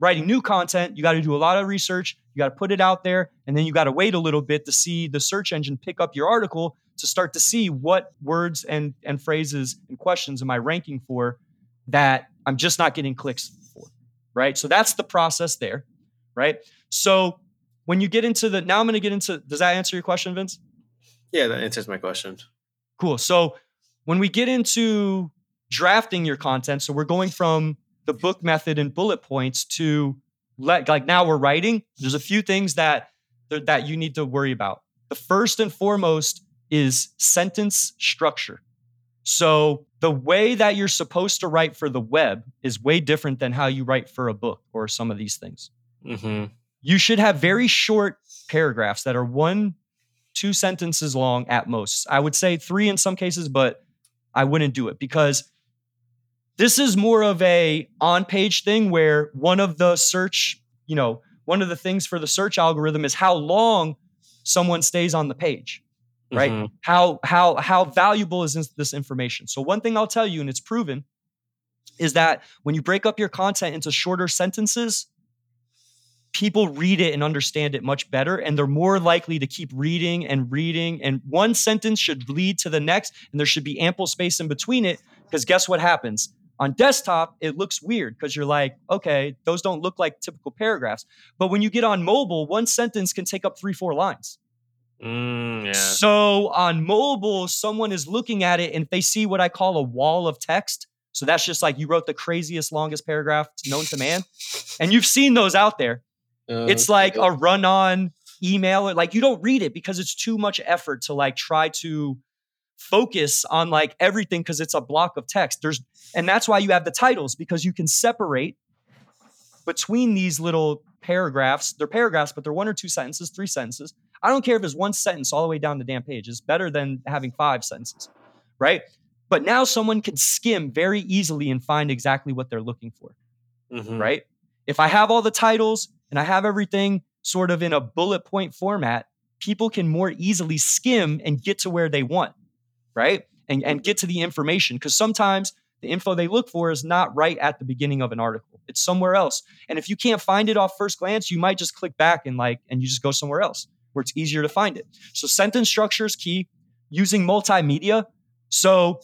Writing new content, you got to do a lot of research, you got to put it out there, and then you got to wait a little bit to see the search engine pick up your article to start to see what words and and phrases and questions am I ranking for that I'm just not getting clicks for, right? So that's the process there, right? So when you get into the now I'm going to get into does that answer your question, Vince? Yeah, that answers my question. Cool. So when we get into drafting your content, so we're going from the book method and bullet points to let like now we're writing. There's a few things that that you need to worry about. The first and foremost is sentence structure. So the way that you're supposed to write for the web is way different than how you write for a book or some of these things. Mm-hmm. You should have very short paragraphs that are one, two sentences long at most. I would say three in some cases, but I wouldn't do it because this is more of a on-page thing where one of the search, you know, one of the things for the search algorithm is how long someone stays on the page right? Mm-hmm. how how how valuable is this, this information? So one thing i'll tell you and it's proven is that when you break up your content into shorter sentences people read it and understand it much better and they're more likely to keep reading and reading and one sentence should lead to the next and there should be ample space in between it because guess what happens on desktop it looks weird because you're like okay those don't look like typical paragraphs but when you get on mobile one sentence can take up three four lines Mm, yeah. so on mobile, someone is looking at it and they see what I call a wall of text. So that's just like you wrote the craziest, longest paragraph known to man. And you've seen those out there. Uh, It's like a run on email. or Like you don't read it because it's too much effort to like try to focus on like everything because it's a block of text. There's and that's why you have the titles because you can separate between these little paragraphs. They're paragraphs, but they're one or two sentences, three sentences. I don't care if it's one sentence all the way down the damn page. It's better than having five sentences, right? But now someone can skim very easily and find exactly what they're looking for, Mhm. right? If I have all the titles and I have everything sort of in a bullet point format, people can more easily skim and get to where they want, right? And, and get to the information. Because sometimes the info they look for is not right at the beginning of an article. It's somewhere else. And if you can't find it off first glance, you might just click back and like, and you just go somewhere else where it's easier to find it. So sentence structure is key. Using multimedia. So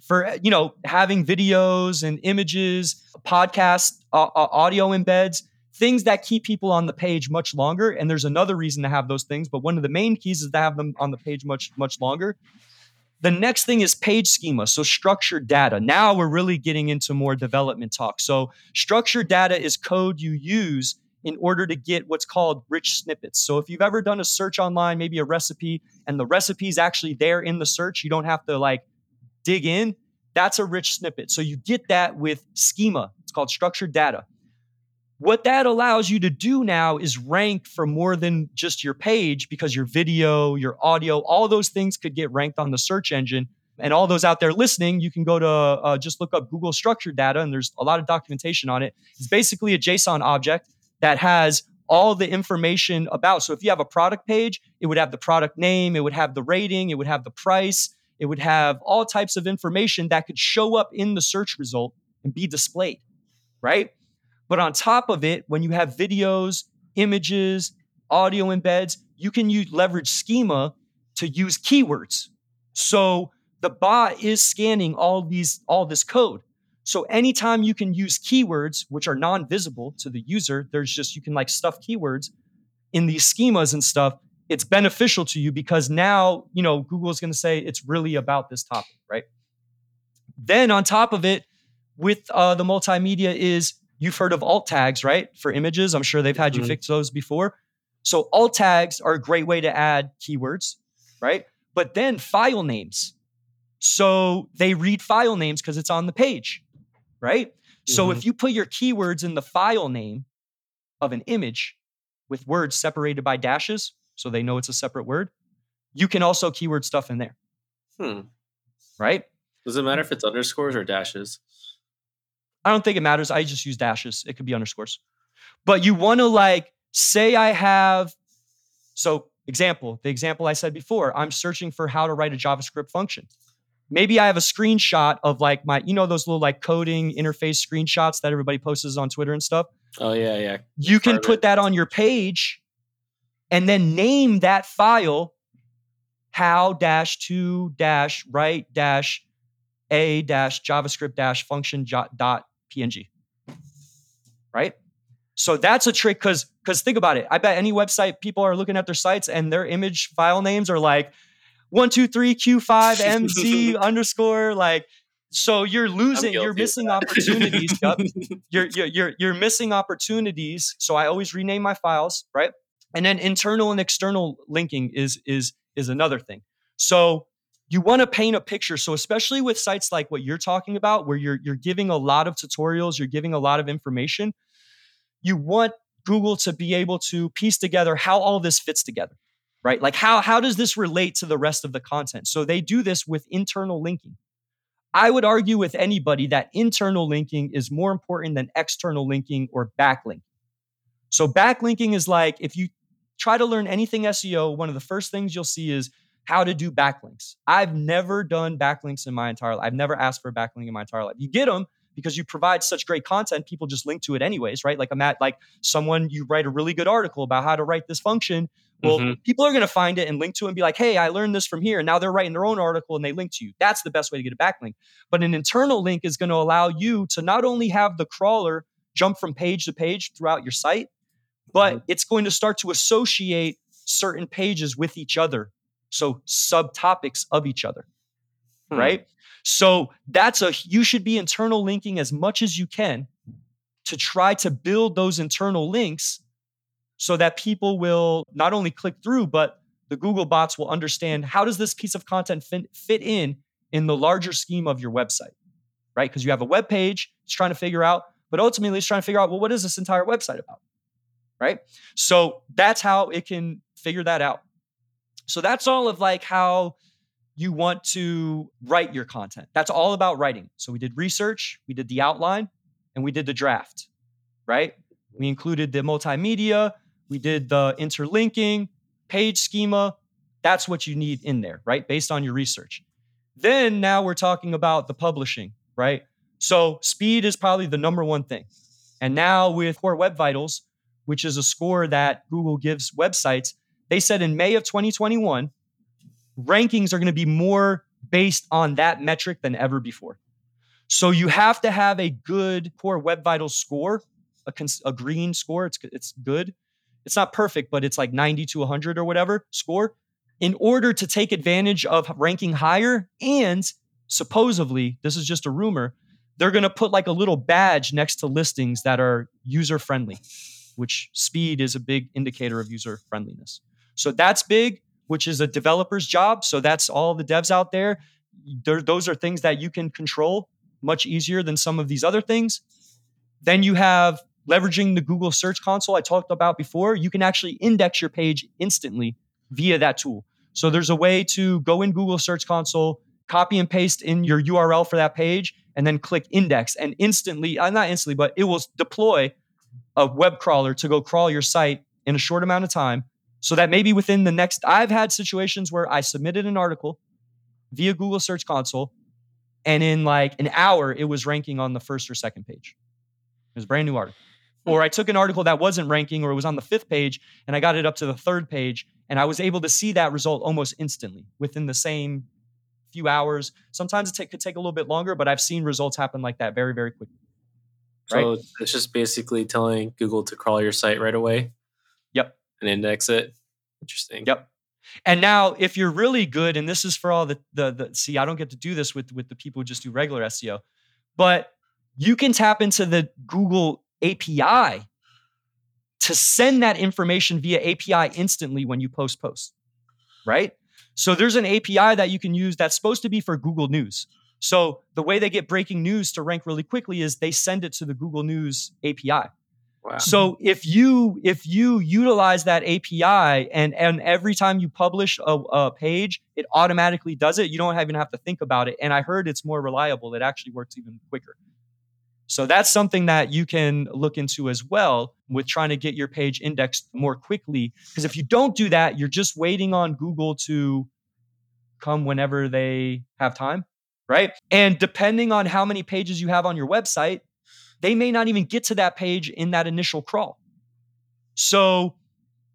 for you know having videos and images, podcast, uh, uh, audio embeds, things that keep people on the page much longer. And there's another reason to have those things, but one of the main keys is to have them on the page much much longer. The next thing is page schema. So structured data. Now we're really getting into more development talk. So structured data is code you use in order to get what's called rich snippets. So if you've ever done a search online, maybe a recipe, and the recipe is actually there in the search, you don't have to like dig in. That's a rich snippet. So you get that with schema. It's called structured data. What that allows you to do now is rank for more than just your page because your video, your audio, all those things could get ranked on the search engine. And all those out there listening, you can go to uh, just look up Google structured data, and there's a lot of documentation on it. It's basically a JSON object that has all the information about. So if you have a product page, it would have the product name, it would have the rating, it would have the price, it would have all types of information that could show up in the search result and be displayed, right? But on top of it, when you have videos, images, audio embeds, you can use leverage schema to use keywords. So the bot is scanning all these all this code. So anytime you can use keywords which are non-visible to the user, there's just you can like stuff keywords in these schemas and stuff. It's beneficial to you because now, you know, Google is going to say it's really about this topic, right? Then on top of it, with uh, the multimedia is you've heard of alt tags, right? For images, I'm sure they've had you Mhm. fix those before. So alt tags are a great way to add keywords, right? But then file names. So they read file names because it's on the page, right? So if you put your keywords in the file name of an image with words separated by dashes, so they know it's a separate word, you can also keyword stuff in there, Hmm. right? Does it matter if it's underscores or dashes? I don't think it matters. I just use dashes. It could be underscores. But you want to like say I have so example, the example I said before, I'm searching for how to write a JavaScript function. Maybe I have a screenshot of like my, you know, those little like coding interface screenshots that everybody posts on Twitter and stuff. Oh yeah, yeah. You can put that on your page and then name that file how dash to dash write dash a dash javascript dash function dot png right so that's a trick because because think about it i bet any website people are looking at their sites and their image file names are like one two three q5 mz underscore like so you're losing you're missing opportunities yup you're, you're you're you're missing opportunities. So I always rename my files, right? And then internal and external linking is is is another thing. So you want to paint a picture. So especially with sites like what you're talking about, where you're you're giving a lot of tutorials, you're giving a lot of information, you want Google to be able to piece together how all this fits together, right? Like how how does this relate to the rest of the content? So they do this with internal linking. I would argue with anybody that internal linking is more important than external linking or backlinking. So backlinking is like if you try to learn anything SEO, one of the first things you'll see is how to do backlinks. I've never done backlinks in my entire life. I've never asked for a backlink in my entire life. You get them because you provide such great content, people just link to it anyways, right? Like I'm at like someone you write a really good article about how to write this function. Well, Mhm. people are going to find it and link to it and be like, hey, I learned this from here. And now they're writing their own article and they link to you. That's the best way to get a backlink. But an internal link is going to allow you to not only have the crawler jump from page to page throughout your site, but it's going to start to associate certain pages with each other. So subtopics of each other, Hmm. right? So that's a, you should be internal linking as much as you can to try to build those internal links so that people will not only click through, but the Google bots will understand how does this piece of content fit, fit in in the larger scheme of your website, right? Because you have a web page, it's trying to figure out, but ultimately it's trying to figure out, well, what is this entire website about, right? So that's how it can figure that out. So that's all of like how you want to write your content. That's all about writing. So we did research, we did the outline, and we did the draft, right? We included the multimedia, we did the interlinking, page schema. That's what you need in there, right? Based on your research. Then now we're talking about the publishing, right? So speed is probably the number one thing. And now with Core Web Vitals, which is a score that Google gives websites, they said in May of 2021, rankings are going to be more based on that metric than ever before. So you have to have a good Core Web Vitals score, a, cons- a green score. It's it's good. It's not perfect, but it's like 90 to 100 or whatever score in order to take advantage of ranking higher. And supposedly, this is just a rumor, they're going to put like a little badge next to listings that are user friendly, which speed is a big indicator of user friendliness. So that's big, which is a developer's job. So that's all the devs out there. there those are things that you can control much easier than some of these other things. Then you have leveraging the Google Search Console I talked about before. You can actually index your page instantly via that tool. So there's a way to go in Google Search Console, copy and paste in your URL for that page, and then click index. And instantly, uh, not instantly, but it will deploy a web crawler to go crawl your site in a short amount of time. So that maybe within the next, I've had situations where I submitted an article via Google Search Console, and in like an hour, it was ranking on the first or second page. It was a brand new article. Hmm. Or I took an article that wasn't ranking or it was on the fifth page and I got it up to the third page and I was able to see that result almost instantly within the same few hours. Sometimes it ta- could take a little bit longer, but I've seen results happen like that very, very quickly. Right? So it's just basically telling Google to crawl your site right away. Yep. And index it. Interesting. Yep. And now, if you're really good, and this is for all the the, the see, I don't get to do this with with the people who just do regular SEO, but you can tap into the Google API to send that information via API instantly when you post posts, right? So there's an API that you can use that's supposed to be for Google News. So the way they get breaking news to rank really quickly is they send it to the Google News API. So if you if you utilize that API and and every time you publish a, a page, it automatically does it. You don't even have to think about it. And I heard it's more reliable. It actually works even quicker. So that's something that you can look into as well with trying to get your page indexed more quickly. Because if you don't do that, you're just waiting on Google to come whenever they have time, right? And depending on how many pages you have on your website, they may not even get to that page in that initial crawl. So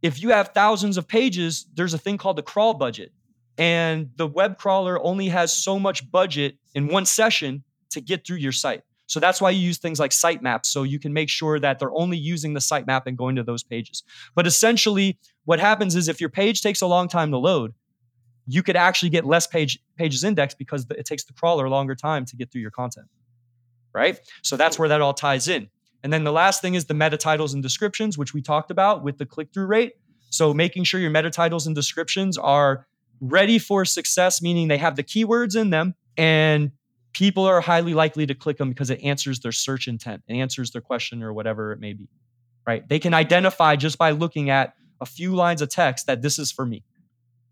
if you have thousands of pages, there's a thing called the crawl budget. And the web crawler only has so much budget in one session to get through your site. So that's why you use things like sitemaps. So you can make sure that they're only using the sitemap and going to those pages. But essentially, what happens is if your page takes a long time to load, you could actually get less page pages indexed because it takes the crawler longer time to get through your content. Right? So that's where that all ties in. And then the last thing is the meta titles and descriptions, which we talked about with the click through rate. So making sure your meta titles and descriptions are ready for success, meaning they have the keywords in them and people are highly likely to click them because it answers their search intent, it answers their question or whatever it may be. Right? They can identify just by looking at a few lines of text that this is for me.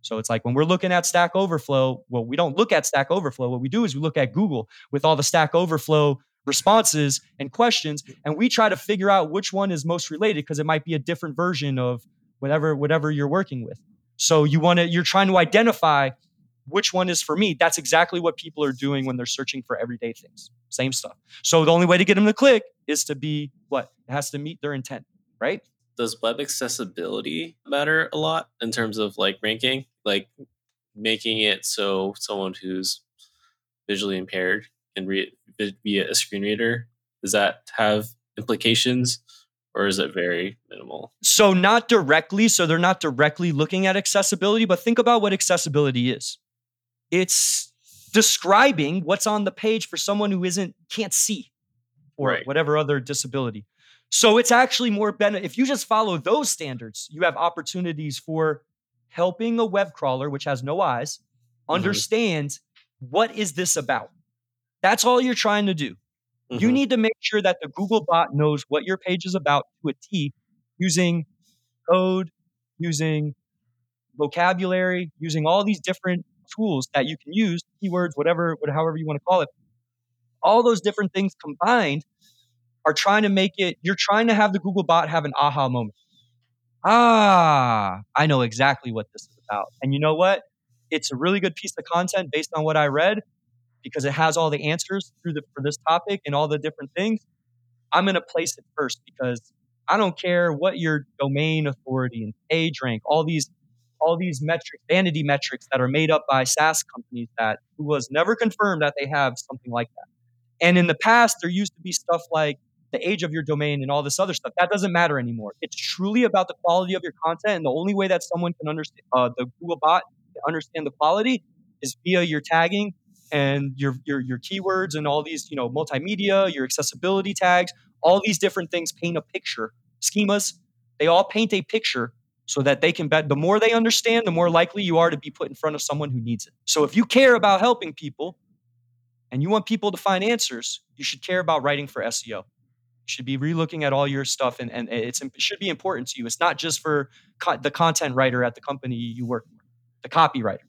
So it's like when we're looking at Stack Overflow, well, we don't look at Stack Overflow. What we do is we look at Google with all the Stack Overflow responses and questions, mm. and we try to figure out which one is most related because it might be a different version of whatever whatever you're working with. So you want to you're trying to identify which one is for me. That's exactly what people are doing when they're searching for everyday things. Same stuff. So the only way to get them to click is to be what? It has to meet their intent, right? Does web accessibility matter a lot in terms of like ranking? Like making it so someone who's visually impaired can read via a screen reader? Does that have implications? or is it very minimal? So, not directly. So, they're not directly looking at accessibility, but think about what accessibility is it's describing what's on the page for someone who isn't can't see or right. whatever other disability. So it's actually more benefit if you just follow those standards, you have opportunities for helping a web crawler which has no eyes mm-hmm. understand what is this about. That's all you're trying to do. Mm-hmm. You need to make sure that the Google bot knows what your page is about to a T using code, using vocabulary, using all these different tools that you can use, keywords, whatever, however you want to call it. All those different things combined are trying to make it, you're trying to have the Google bot have an aha moment. Ah, I know exactly what this is about. And you know what? It's a really good piece of content based on what I read because it has all the answers through the, for this topic and all the different things. I'm going to place it first because I don't care what your domain authority and page rank, all these all these metrics, vanity metrics that are made up by SaaS companies that was never confirmed that they have something like that. And in the past, there used to be stuff like the age of your domain and all this other stuff. That doesn't matter anymore. It's truly about the quality of your content. And the only way that someone can understand, uh, the Google bot understand the quality is via your tagging and your, your, your keywords and all these, you know, multimedia, your accessibility tags, all these different things paint a picture. Schemas, they all paint a picture so that they can bet the more they understand, the more likely you are to be put in front of someone who needs it. So if you care about helping people and you want people to find answers, you should care about writing for SEO. You should be relooking at all your stuff and, and it should be important to you. It's not just for co- the content writer at the company you work for, the copywriter,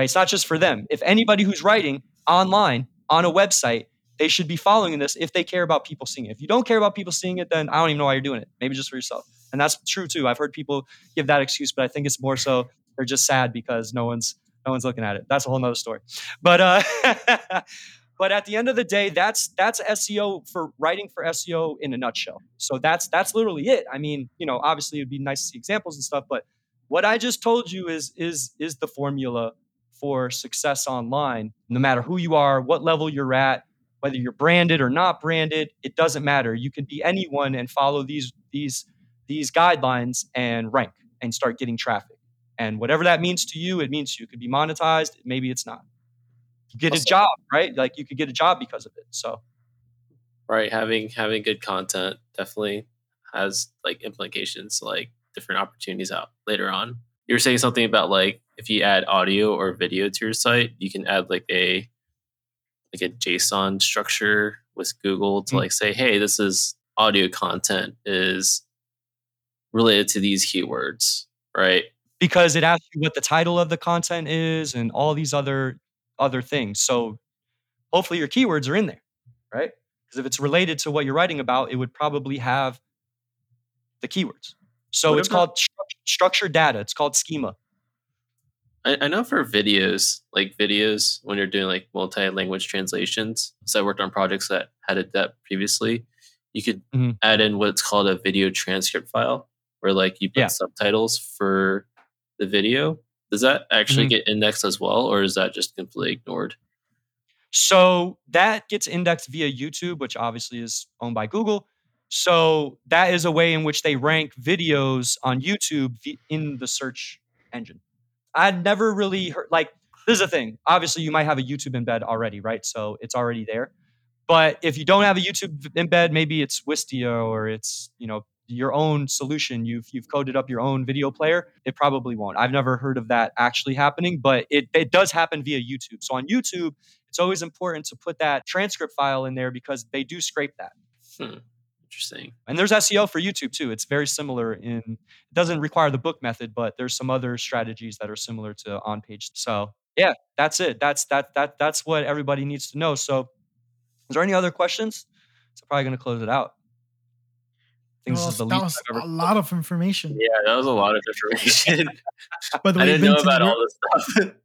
right? It's not just for them. If anybody who's writing online on a website, they should be following this if they care about people seeing it. If you don't care about people seeing it, then I don't even know why you're doing it. Maybe just for yourself and that's true too. I've heard people give that excuse, but I think it's more so they're just sad because no one's no one's looking at it. That's a whole nother story. But uh, but at the end of the day, that's that's SEO for writing for SEO in a nutshell. So that's that's literally it. I mean, you know, obviously it'd be nice to see examples and stuff, but what I just told you is is is the formula for success online. No matter who you are, what level you're at, whether you're branded or not branded, it doesn't matter. You can be anyone and follow these these these guidelines and rank and start getting traffic. And whatever that means to you, it means you could be monetized. Maybe it's not. You get a job, right? Like you could get a job because of it. So, right, having having good content definitely has like implications, like different opportunities out later on. You were saying something about like if you add audio or video to your site, you can add like a like a JSON structure with Google to mm-hmm. like say, hey, this is audio content is related to these keywords, right? Because it asks you what the title of the content is and all these other other things. So hopefully your keywords are in there, right? Because if it's related to what you're writing about, it would probably have the keywords. So what it's about, called structured data. It's called schema. I, I, know for videos, like videos, when you're doing like multi-language translations. So I worked on projects that had a that previously. You could mm-hmm. add in what's called a video transcript file, where like you put yeah. subtitles for the video does that actually mm-hmm. get indexed as well or is that just completely ignored so that gets indexed via youtube which obviously is owned by google so that is a way in which they rank videos on youtube in the search engine i'd never really heard like this is a thing obviously you might have a youtube embed already right so it's already there but if you don't have a youtube embed maybe it's wistia or it's you know your own solution, you've you've coded up your own video player, it probably won't. I've never heard of that actually happening, but it, it does happen via YouTube. So on YouTube, it's always important to put that transcript file in there because they do scrape that. Hmm. Interesting. And there's SEO for YouTube too. It's very similar in it doesn't require the book method, but there's some other strategies that are similar to on page. So yeah, that's it. That's that that that's what everybody needs to know. So is there any other questions? So probably gonna close it out think well, this is the that was a lot of information. Yeah, that was a lot of information. but I didn't know about all this stuff.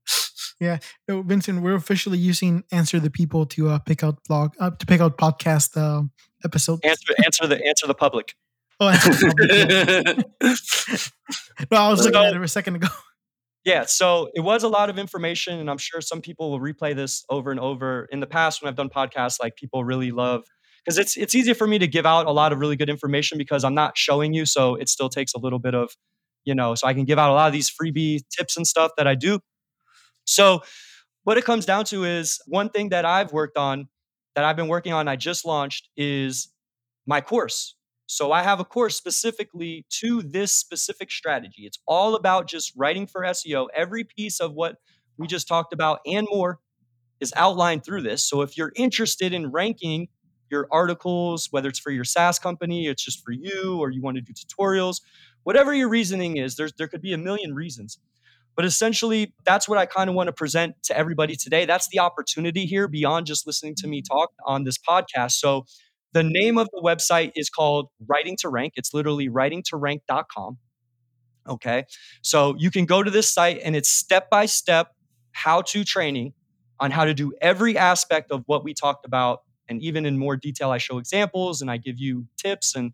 Yeah, no, Vincent, we're officially using "Answer the People" to uh, pick out blog uh, to pick out podcast uh, episodes. Answer, answer the answer the public. Oh, the public, no, I was looking at it a second ago. Yeah, so it was a lot of information, and I'm sure some people will replay this over and over. In the past, when I've done podcasts, like people really love because it's it's easier for me to give out a lot of really good information because I'm not showing you, so it still takes a little bit of, you know, so I can give out a lot of these freebie tips and stuff that I do. So what it comes down to is one thing that I've worked on, that I've been working on, I just launched is my course. So I have a course specifically to this specific strategy. It's all about just writing for SEO. Every piece of what we just talked about and more is outlined through this. So if you're interested in ranking your articles, whether it's for your SaaS company, it's just for you, or you want to do tutorials, whatever your reasoning is, there's, there could be a million reasons. But essentially, that's what I kind of want to present to everybody today. That's the opportunity here beyond just listening to me talk on this podcast. So, the name of the website is called Writing to Rank. It's literally writingtorank.com. Okay. So, you can go to this site and it's step by step how to training on how to do every aspect of what we talked about. And even in more detail, I show examples and I give you tips and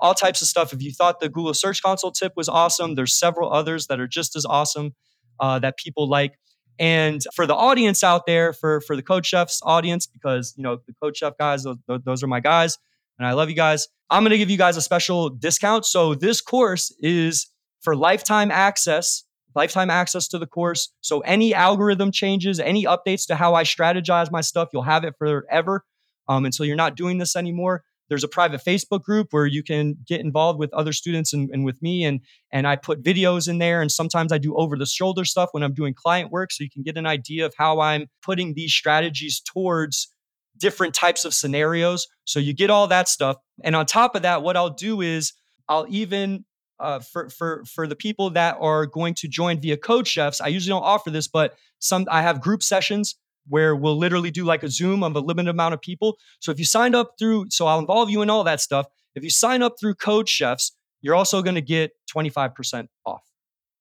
all types of stuff. If you thought the Google Search Console tip was awesome, there's several others that are just as awesome uh, that people like. And for the audience out there, for for the Code Chefs audience, because you know the Code Chef guys, those, those are my guys, and I love you guys. I'm going to give you guys a special discount. So this course is for lifetime access, lifetime access to the course. So any algorithm changes, any updates to how I strategize my stuff, you'll have it forever um, until you're not doing this anymore. There's a private Facebook group where you can get involved with other students and, and with me, and and I put videos in there. And sometimes I do over the shoulder stuff when I'm doing client work, so you can get an idea of how I'm putting these strategies towards different types of scenarios. So you get all that stuff, and on top of that, what I'll do is I'll even uh, for for for the people that are going to join via Code Chefs. I usually don't offer this, but some I have group sessions where we'll literally do like a Zoom of a limited amount of people. So if you signed up through, so I'll involve you in all that stuff. If you sign up through Code Chefs, you're also going to get 25% off,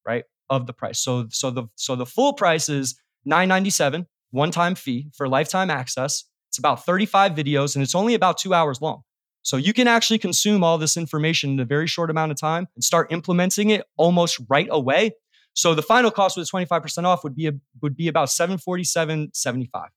right? Of the price. So so the so the full price is 997 one-time fee for lifetime access. It's about 35 videos and it's only about 2 hours long. So you can actually consume all this information in a very short amount of time and start implementing it almost right away so the final cost with 25% off would be a, would be about 747.75.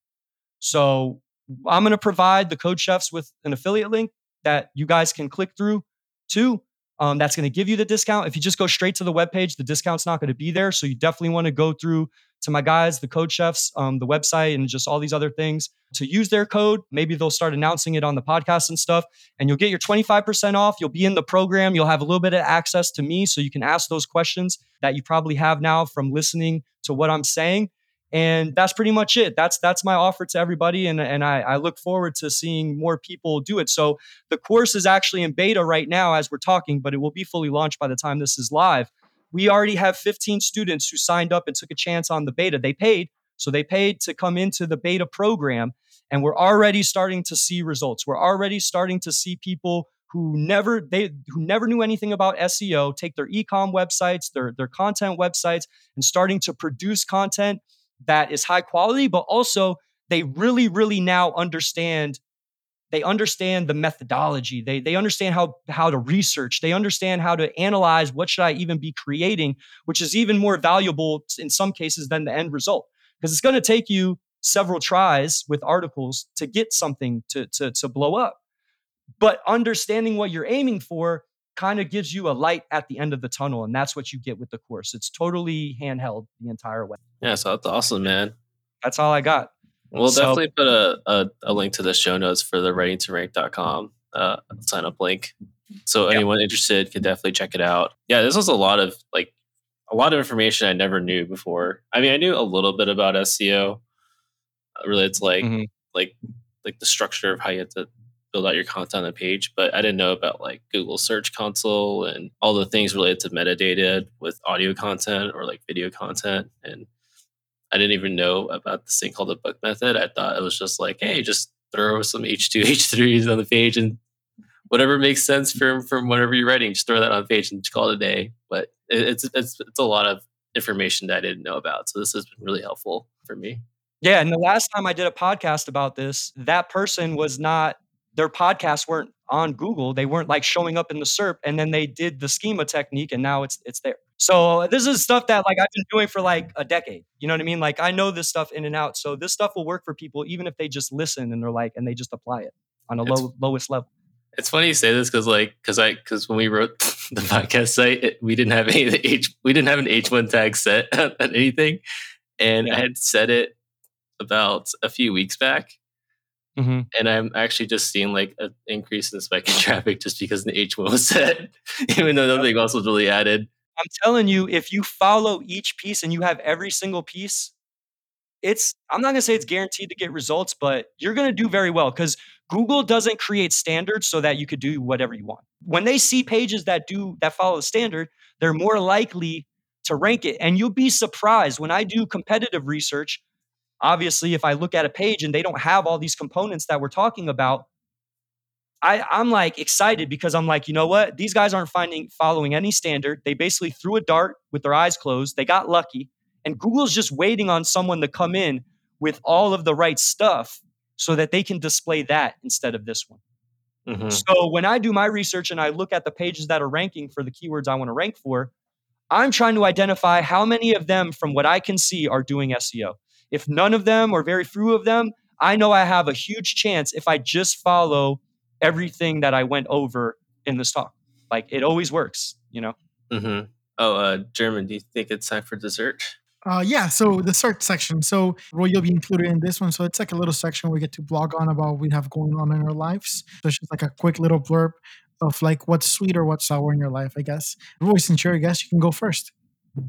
So I'm going to provide the code chefs with an affiliate link that you guys can click through to. Um, that's going to give you the discount. If you just go straight to the webpage, the discount's not going to be there. So you definitely want to go through to my guys, the code chefs, um, the website, and just all these other things to use their code. Maybe they'll start announcing it on the podcast and stuff, and you'll get your 25% off. You'll be in the program. You'll have a little bit of access to me so you can ask those questions that you probably have now from listening to what I'm saying. And that's pretty much it. That's that's my offer to everybody, and and I, I look forward to seeing more people do it. So the course is actually in beta right now as we're talking, but it will be fully launched by the time this is live we already have 15 students who signed up and took a chance on the beta. They paid, so they paid to come into the beta program, and we're already starting to see results. We're already starting to see people who never they who never knew anything about SEO take their ecom websites, their their content websites, and starting to produce content that is high quality, but also they really, really now understand they understand the methodology. They they understand how how to research. They understand how to analyze what should i even be creating which is even more valuable in some cases than the end result. Because it's going to take you several tries with articles to get something to, to to blow up. But understanding what you're aiming for kind of gives you a light at the end of the tunnel and that's what you get with the course. It's totally handheld the entire way. Yeah so that's awesome man. That's all i got We'll so, definitely put a, a, a, link to the show notes for the writingtorank.com uh, sign up link. So yeah. anyone interested can definitely check it out. Yeah, this was a lot of like a lot of information I never knew before. I mean, I knew a little bit about SEO uh, related to like mm-hmm. like like the structure of how you have to build out your content on the page, but I didn't know about like Google Search Console and all the things related to metadata with audio content or like video content and I didn't even know about this thing called the book method. I thought it was just like, hey, just throw some H2, H3s on the page and whatever makes sense from from whatever you're writing, just throw that on the page and call it a day. But it's it's it's a lot of information that I didn't know about. So this has been really helpful for me. Yeah, and the last time I did a podcast about this, that person was not their podcasts weren't on Google. They weren't like showing up in the SERP, and then they did the schema technique, and now it's it's there. So this is stuff that like I've been doing for like a decade. You know what I mean? Like I know this stuff in and out. So this stuff will work for people even if they just listen and they're like and they just apply it on a low lowest level. It's funny you say this because like because I because when we wrote the podcast site, it, we didn't have any H we didn't have an H one tag set on anything, and yeah. I had said it about a few weeks back. Mm-hmm. And I'm actually just seeing like an increase in spike in traffic just because the H1 was set, even though nothing else was really added. I'm telling you, if you follow each piece and you have every single piece, it's I'm not gonna say it's guaranteed to get results, but you're gonna do very well because Google doesn't create standards so that you could do whatever you want. When they see pages that do that follow the standard, they're more likely to rank it. And you'll be surprised when I do competitive research obviously if i look at a page and they don't have all these components that we're talking about I, i'm like excited because i'm like you know what? These guys aren't finding following any standard. They basically threw a dart with their eyes closed. They got lucky. And google's just waiting on someone to come in with all of the right stuff so that they can display that instead of this one. Mm-hmm. so when i do my research and i look at the pages that are ranking for the keywords i want to rank for i'm trying to identify how many of them from what i can see are doing seo if none of them or very few of them, I know I have a huge chance if I just follow everything that I went over in this talk. Like it always works, you know? Mm-hmm. Oh, uh, German, do you think it's time for dessert? Uh, yeah, so the search section. So Roy, you'll be included in this one. So it's like a little section where we get to blog on about what we have going on in our lives. So it's just like a quick little blurb of like what's sweet or what's sour in your life, I guess. Roy, since you're a guest, you can go first.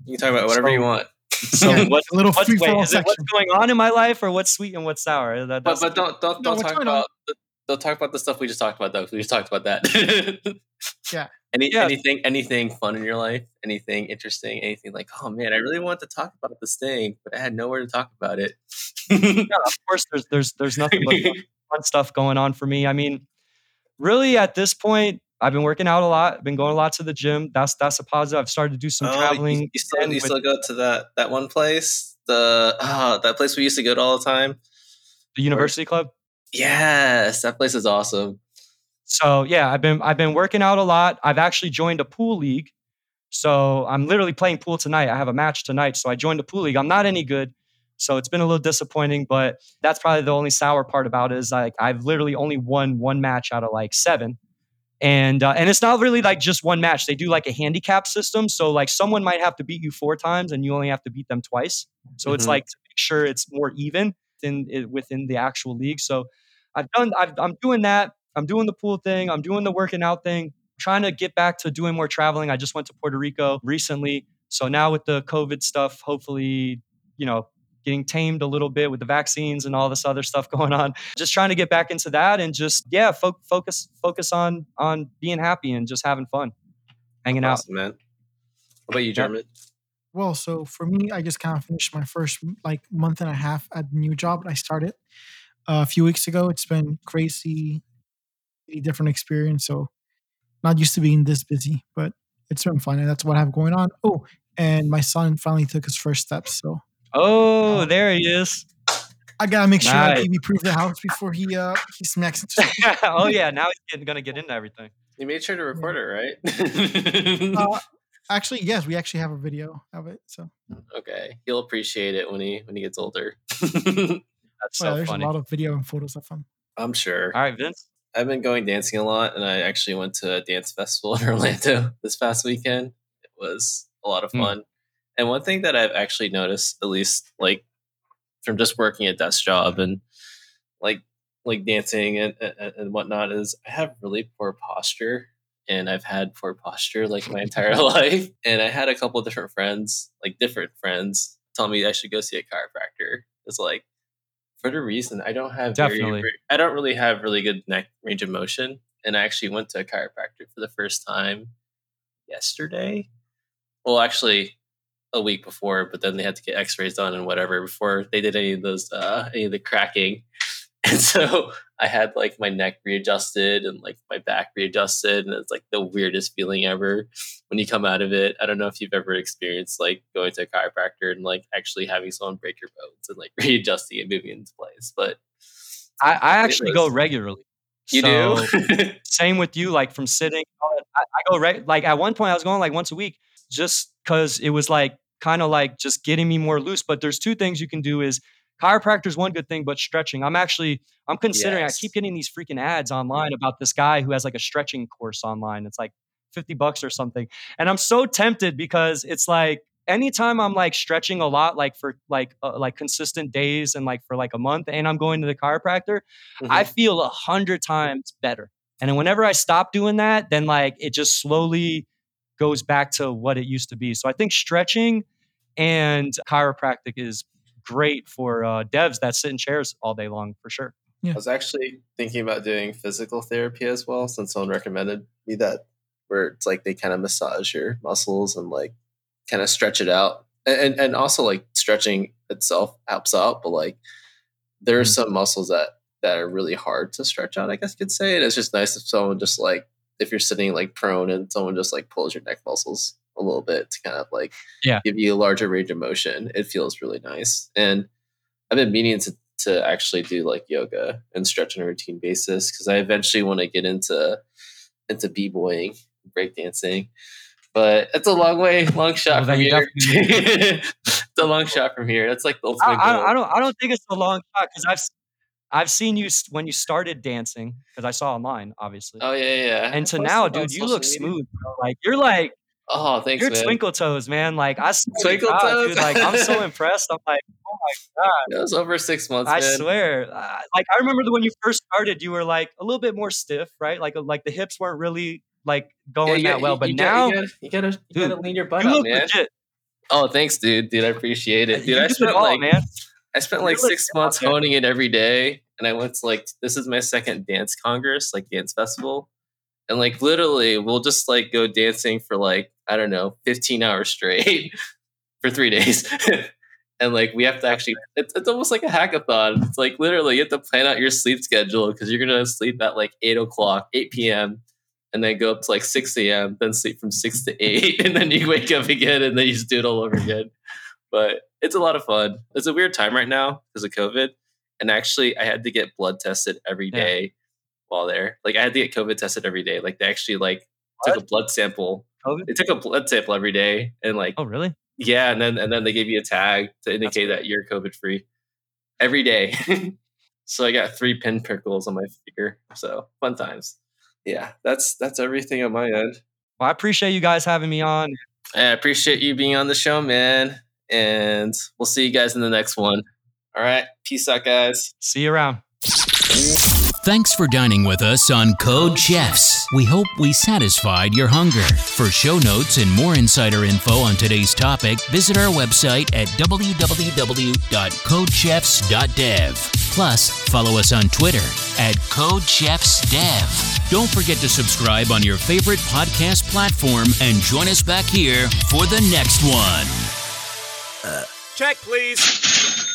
You can talk about whatever so, you want. So yeah, what, little what's, wait, is it what's going on in my life or what's sweet and what's sour? That, but but don't don't, don't no, talk about the, don't talk about the stuff we just talked about though. We just talked about that. yeah. Any yeah. anything anything fun in your life? Anything interesting? Anything like oh man, I really wanted to talk about this thing, but I had nowhere to talk about it. yeah, of course. There's there's there's nothing but fun stuff going on for me. I mean, really at this point, I've been working out a lot. I've been going a lot to the gym. That's that's a positive. I've started to do some oh, traveling. You, you still, you with, still go to that that one place, the oh, that place we used to go to all the time, the University or, Club. Yes, that place is awesome. So yeah, I've been I've been working out a lot. I've actually joined a pool league. So I'm literally playing pool tonight. I have a match tonight. So I joined a pool league. I'm not any good. So it's been a little disappointing, but that's probably the only sour part about it is like I've literally only won one match out of like seven and uh, and it's not really like just one match. They do like a handicap system, so like someone might have to beat you four times, and you only have to beat them twice. So mm-hmm. it's like to make sure it's more even in within the actual league. So I've done. i am doing that. I'm doing the pool thing. I'm doing the working out thing. trying to get back to doing more traveling. I just went to Puerto Rico recently. So now with the COVID stuff, hopefully, you know, getting tamed a little bit with the vaccines and all this other stuff going on. Just trying to get back into that and just yeah, fo- focus focus on on being happy and just having fun, hanging awesome, out. Man, what about you, German? Well, so for me, I just kind of finished my first like month and a half at the new job that I started uh, a few weeks ago. It's been crazy, different experience. So not used to being this busy, but it's been fun, and that's what I have going on. Oh, and my son finally took his first steps, so Oh, um, there he is. I gotta make sure nice. I prove the house before he uh he smacks into oh yeah, now he's getting, gonna get into everything. You made sure to record it, right? uh, actually, yes, we actually have a video of it. So okay, he'll appreciate it when he when he gets older. That's so there's funny. a lot of video and photos of him. I'm sure. All right, Vince. I've been going dancing a lot, and I actually went to a dance festival in Orlando this past weekend. It was a lot of hmm. fun. And one thing that I've actually noticed, at least like from just working a desk job and like like dancing and, and, and whatnot, is I have really poor posture. And I've had poor posture like my entire life. And I had a couple of different friends, like different friends, tell me I should go see a chiropractor. It's like for the reason I don't have definitely very, I don't really have really good neck range of motion. And I actually went to a chiropractor for the first time yesterday. Well, actually, a week before, but then they had to get X-rays done and whatever before they did any of those uh, any of the cracking. And so I had like my neck readjusted and like my back readjusted, and it's like the weirdest feeling ever when you come out of it. I don't know if you've ever experienced like going to a chiropractor and like actually having someone break your bones and like readjusting and moving into place. But I, I actually was- go regularly. you So, do. same with you, like from sitting. I, I go right. Like at one point, I was going like once a week, just because it was like kind of like just getting me more loose. But there's two things you can do: is chiropractor's one good thing, but stretching. I'm actually I'm considering. Yes. I keep getting these freaking ads online about this guy who has like a stretching course online. It's like fifty bucks or something, and I'm so tempted because it's like anytime I'm like stretching a lot, like for like uh, like consistent days and like for like a month, and I'm going to the chiropractor. I Mhm. feel a hundred times better. And then whenever I stop doing that, then like it just slowly goes back to what it used to be. So I think stretching and chiropractic is great for uh, devs that sit in chairs all day long for sure. Yeah. I was actually thinking about doing physical therapy as well, since someone recommended me that, where it's like they kind of massage your muscles and like kind of stretch it out, and and, and also like stretching itself helps out, but like there are Mhm. some muscles that that are really hard to stretch out. I guess you could say, and it's just nice if someone just like if you're sitting like prone and someone just like pulls your neck muscles a little bit to kind of like Yeah. give you a larger range of motion. It feels really nice, and I've been meaning to to actually do like yoga and stretch on a routine basis because I eventually want to get into into b boying, breakdancing. But it's a long way, long shot Well, from here. it's a long shot from here. That's like the I, ultimate I. I don't I don't think it's a long shot because I've I've seen you when you started dancing because I saw online obviously. oh yeah, yeah. yeah. and to now, dude, you look media. smooth. Bro. Like you're like Oh, thanks, you're man. twinkle toes, man. Like I Twinkle God, toes? dude. Like I'm so impressed. I'm like, oh my god. It was over six months, I man. swear. Uh, like I remember that when you first started, you were like a little bit more stiff, right? Like like the hips weren't really like Yeah, going you that got- well. But now got, you gotta, you gotta, you gotta lean your butt you look man. legit. Oh, thanks, dude. Dude, I appreciate it, dude. you I it spent all, like man. I spent like six months honing it every day, and I went to like this is my second dance congress, like dance festival, and like literally we'll just like go dancing for like I don't know, fifteen hours straight for three days, and like we have to actually it's, it's almost like a hackathon. It's like literally you have to plan out your sleep schedule because you're gonna sleep at like eight o'clock, eight p.m. And then go up to like 6 a.m., then sleep from 6 to 8, and then you wake up again, and then you just do it all over again but it's a lot of fun. It's a weird time right now because of COVID. And actually, I had to get blood tested every day Yeah. while there. Like, I had to get COVID tested every day. Like, they actually like took a blood sample. COVID? They took a blood sample every day, and like, Oh really? yeah, and then and then they gave you a tag to indicate that you're COVID free every day. so I got three pin prickles on my finger. So fun times. Yeah, that's that's everything on my end. Well, I appreciate you guys having me on. I appreciate you being on the show, man. And we'll see you guys in the next one. All right. Peace out, guys. See you around. Thanks for dining with us on Code Chefs. We hope we satisfied your hunger. For show notes and more insider info on today's topic, visit our website at www.codechefs.dev. Plus, follow us on Twitter at CodeChefsDev. Don't forget to subscribe on your favorite podcast platform and join us back here for the next one. Check, please.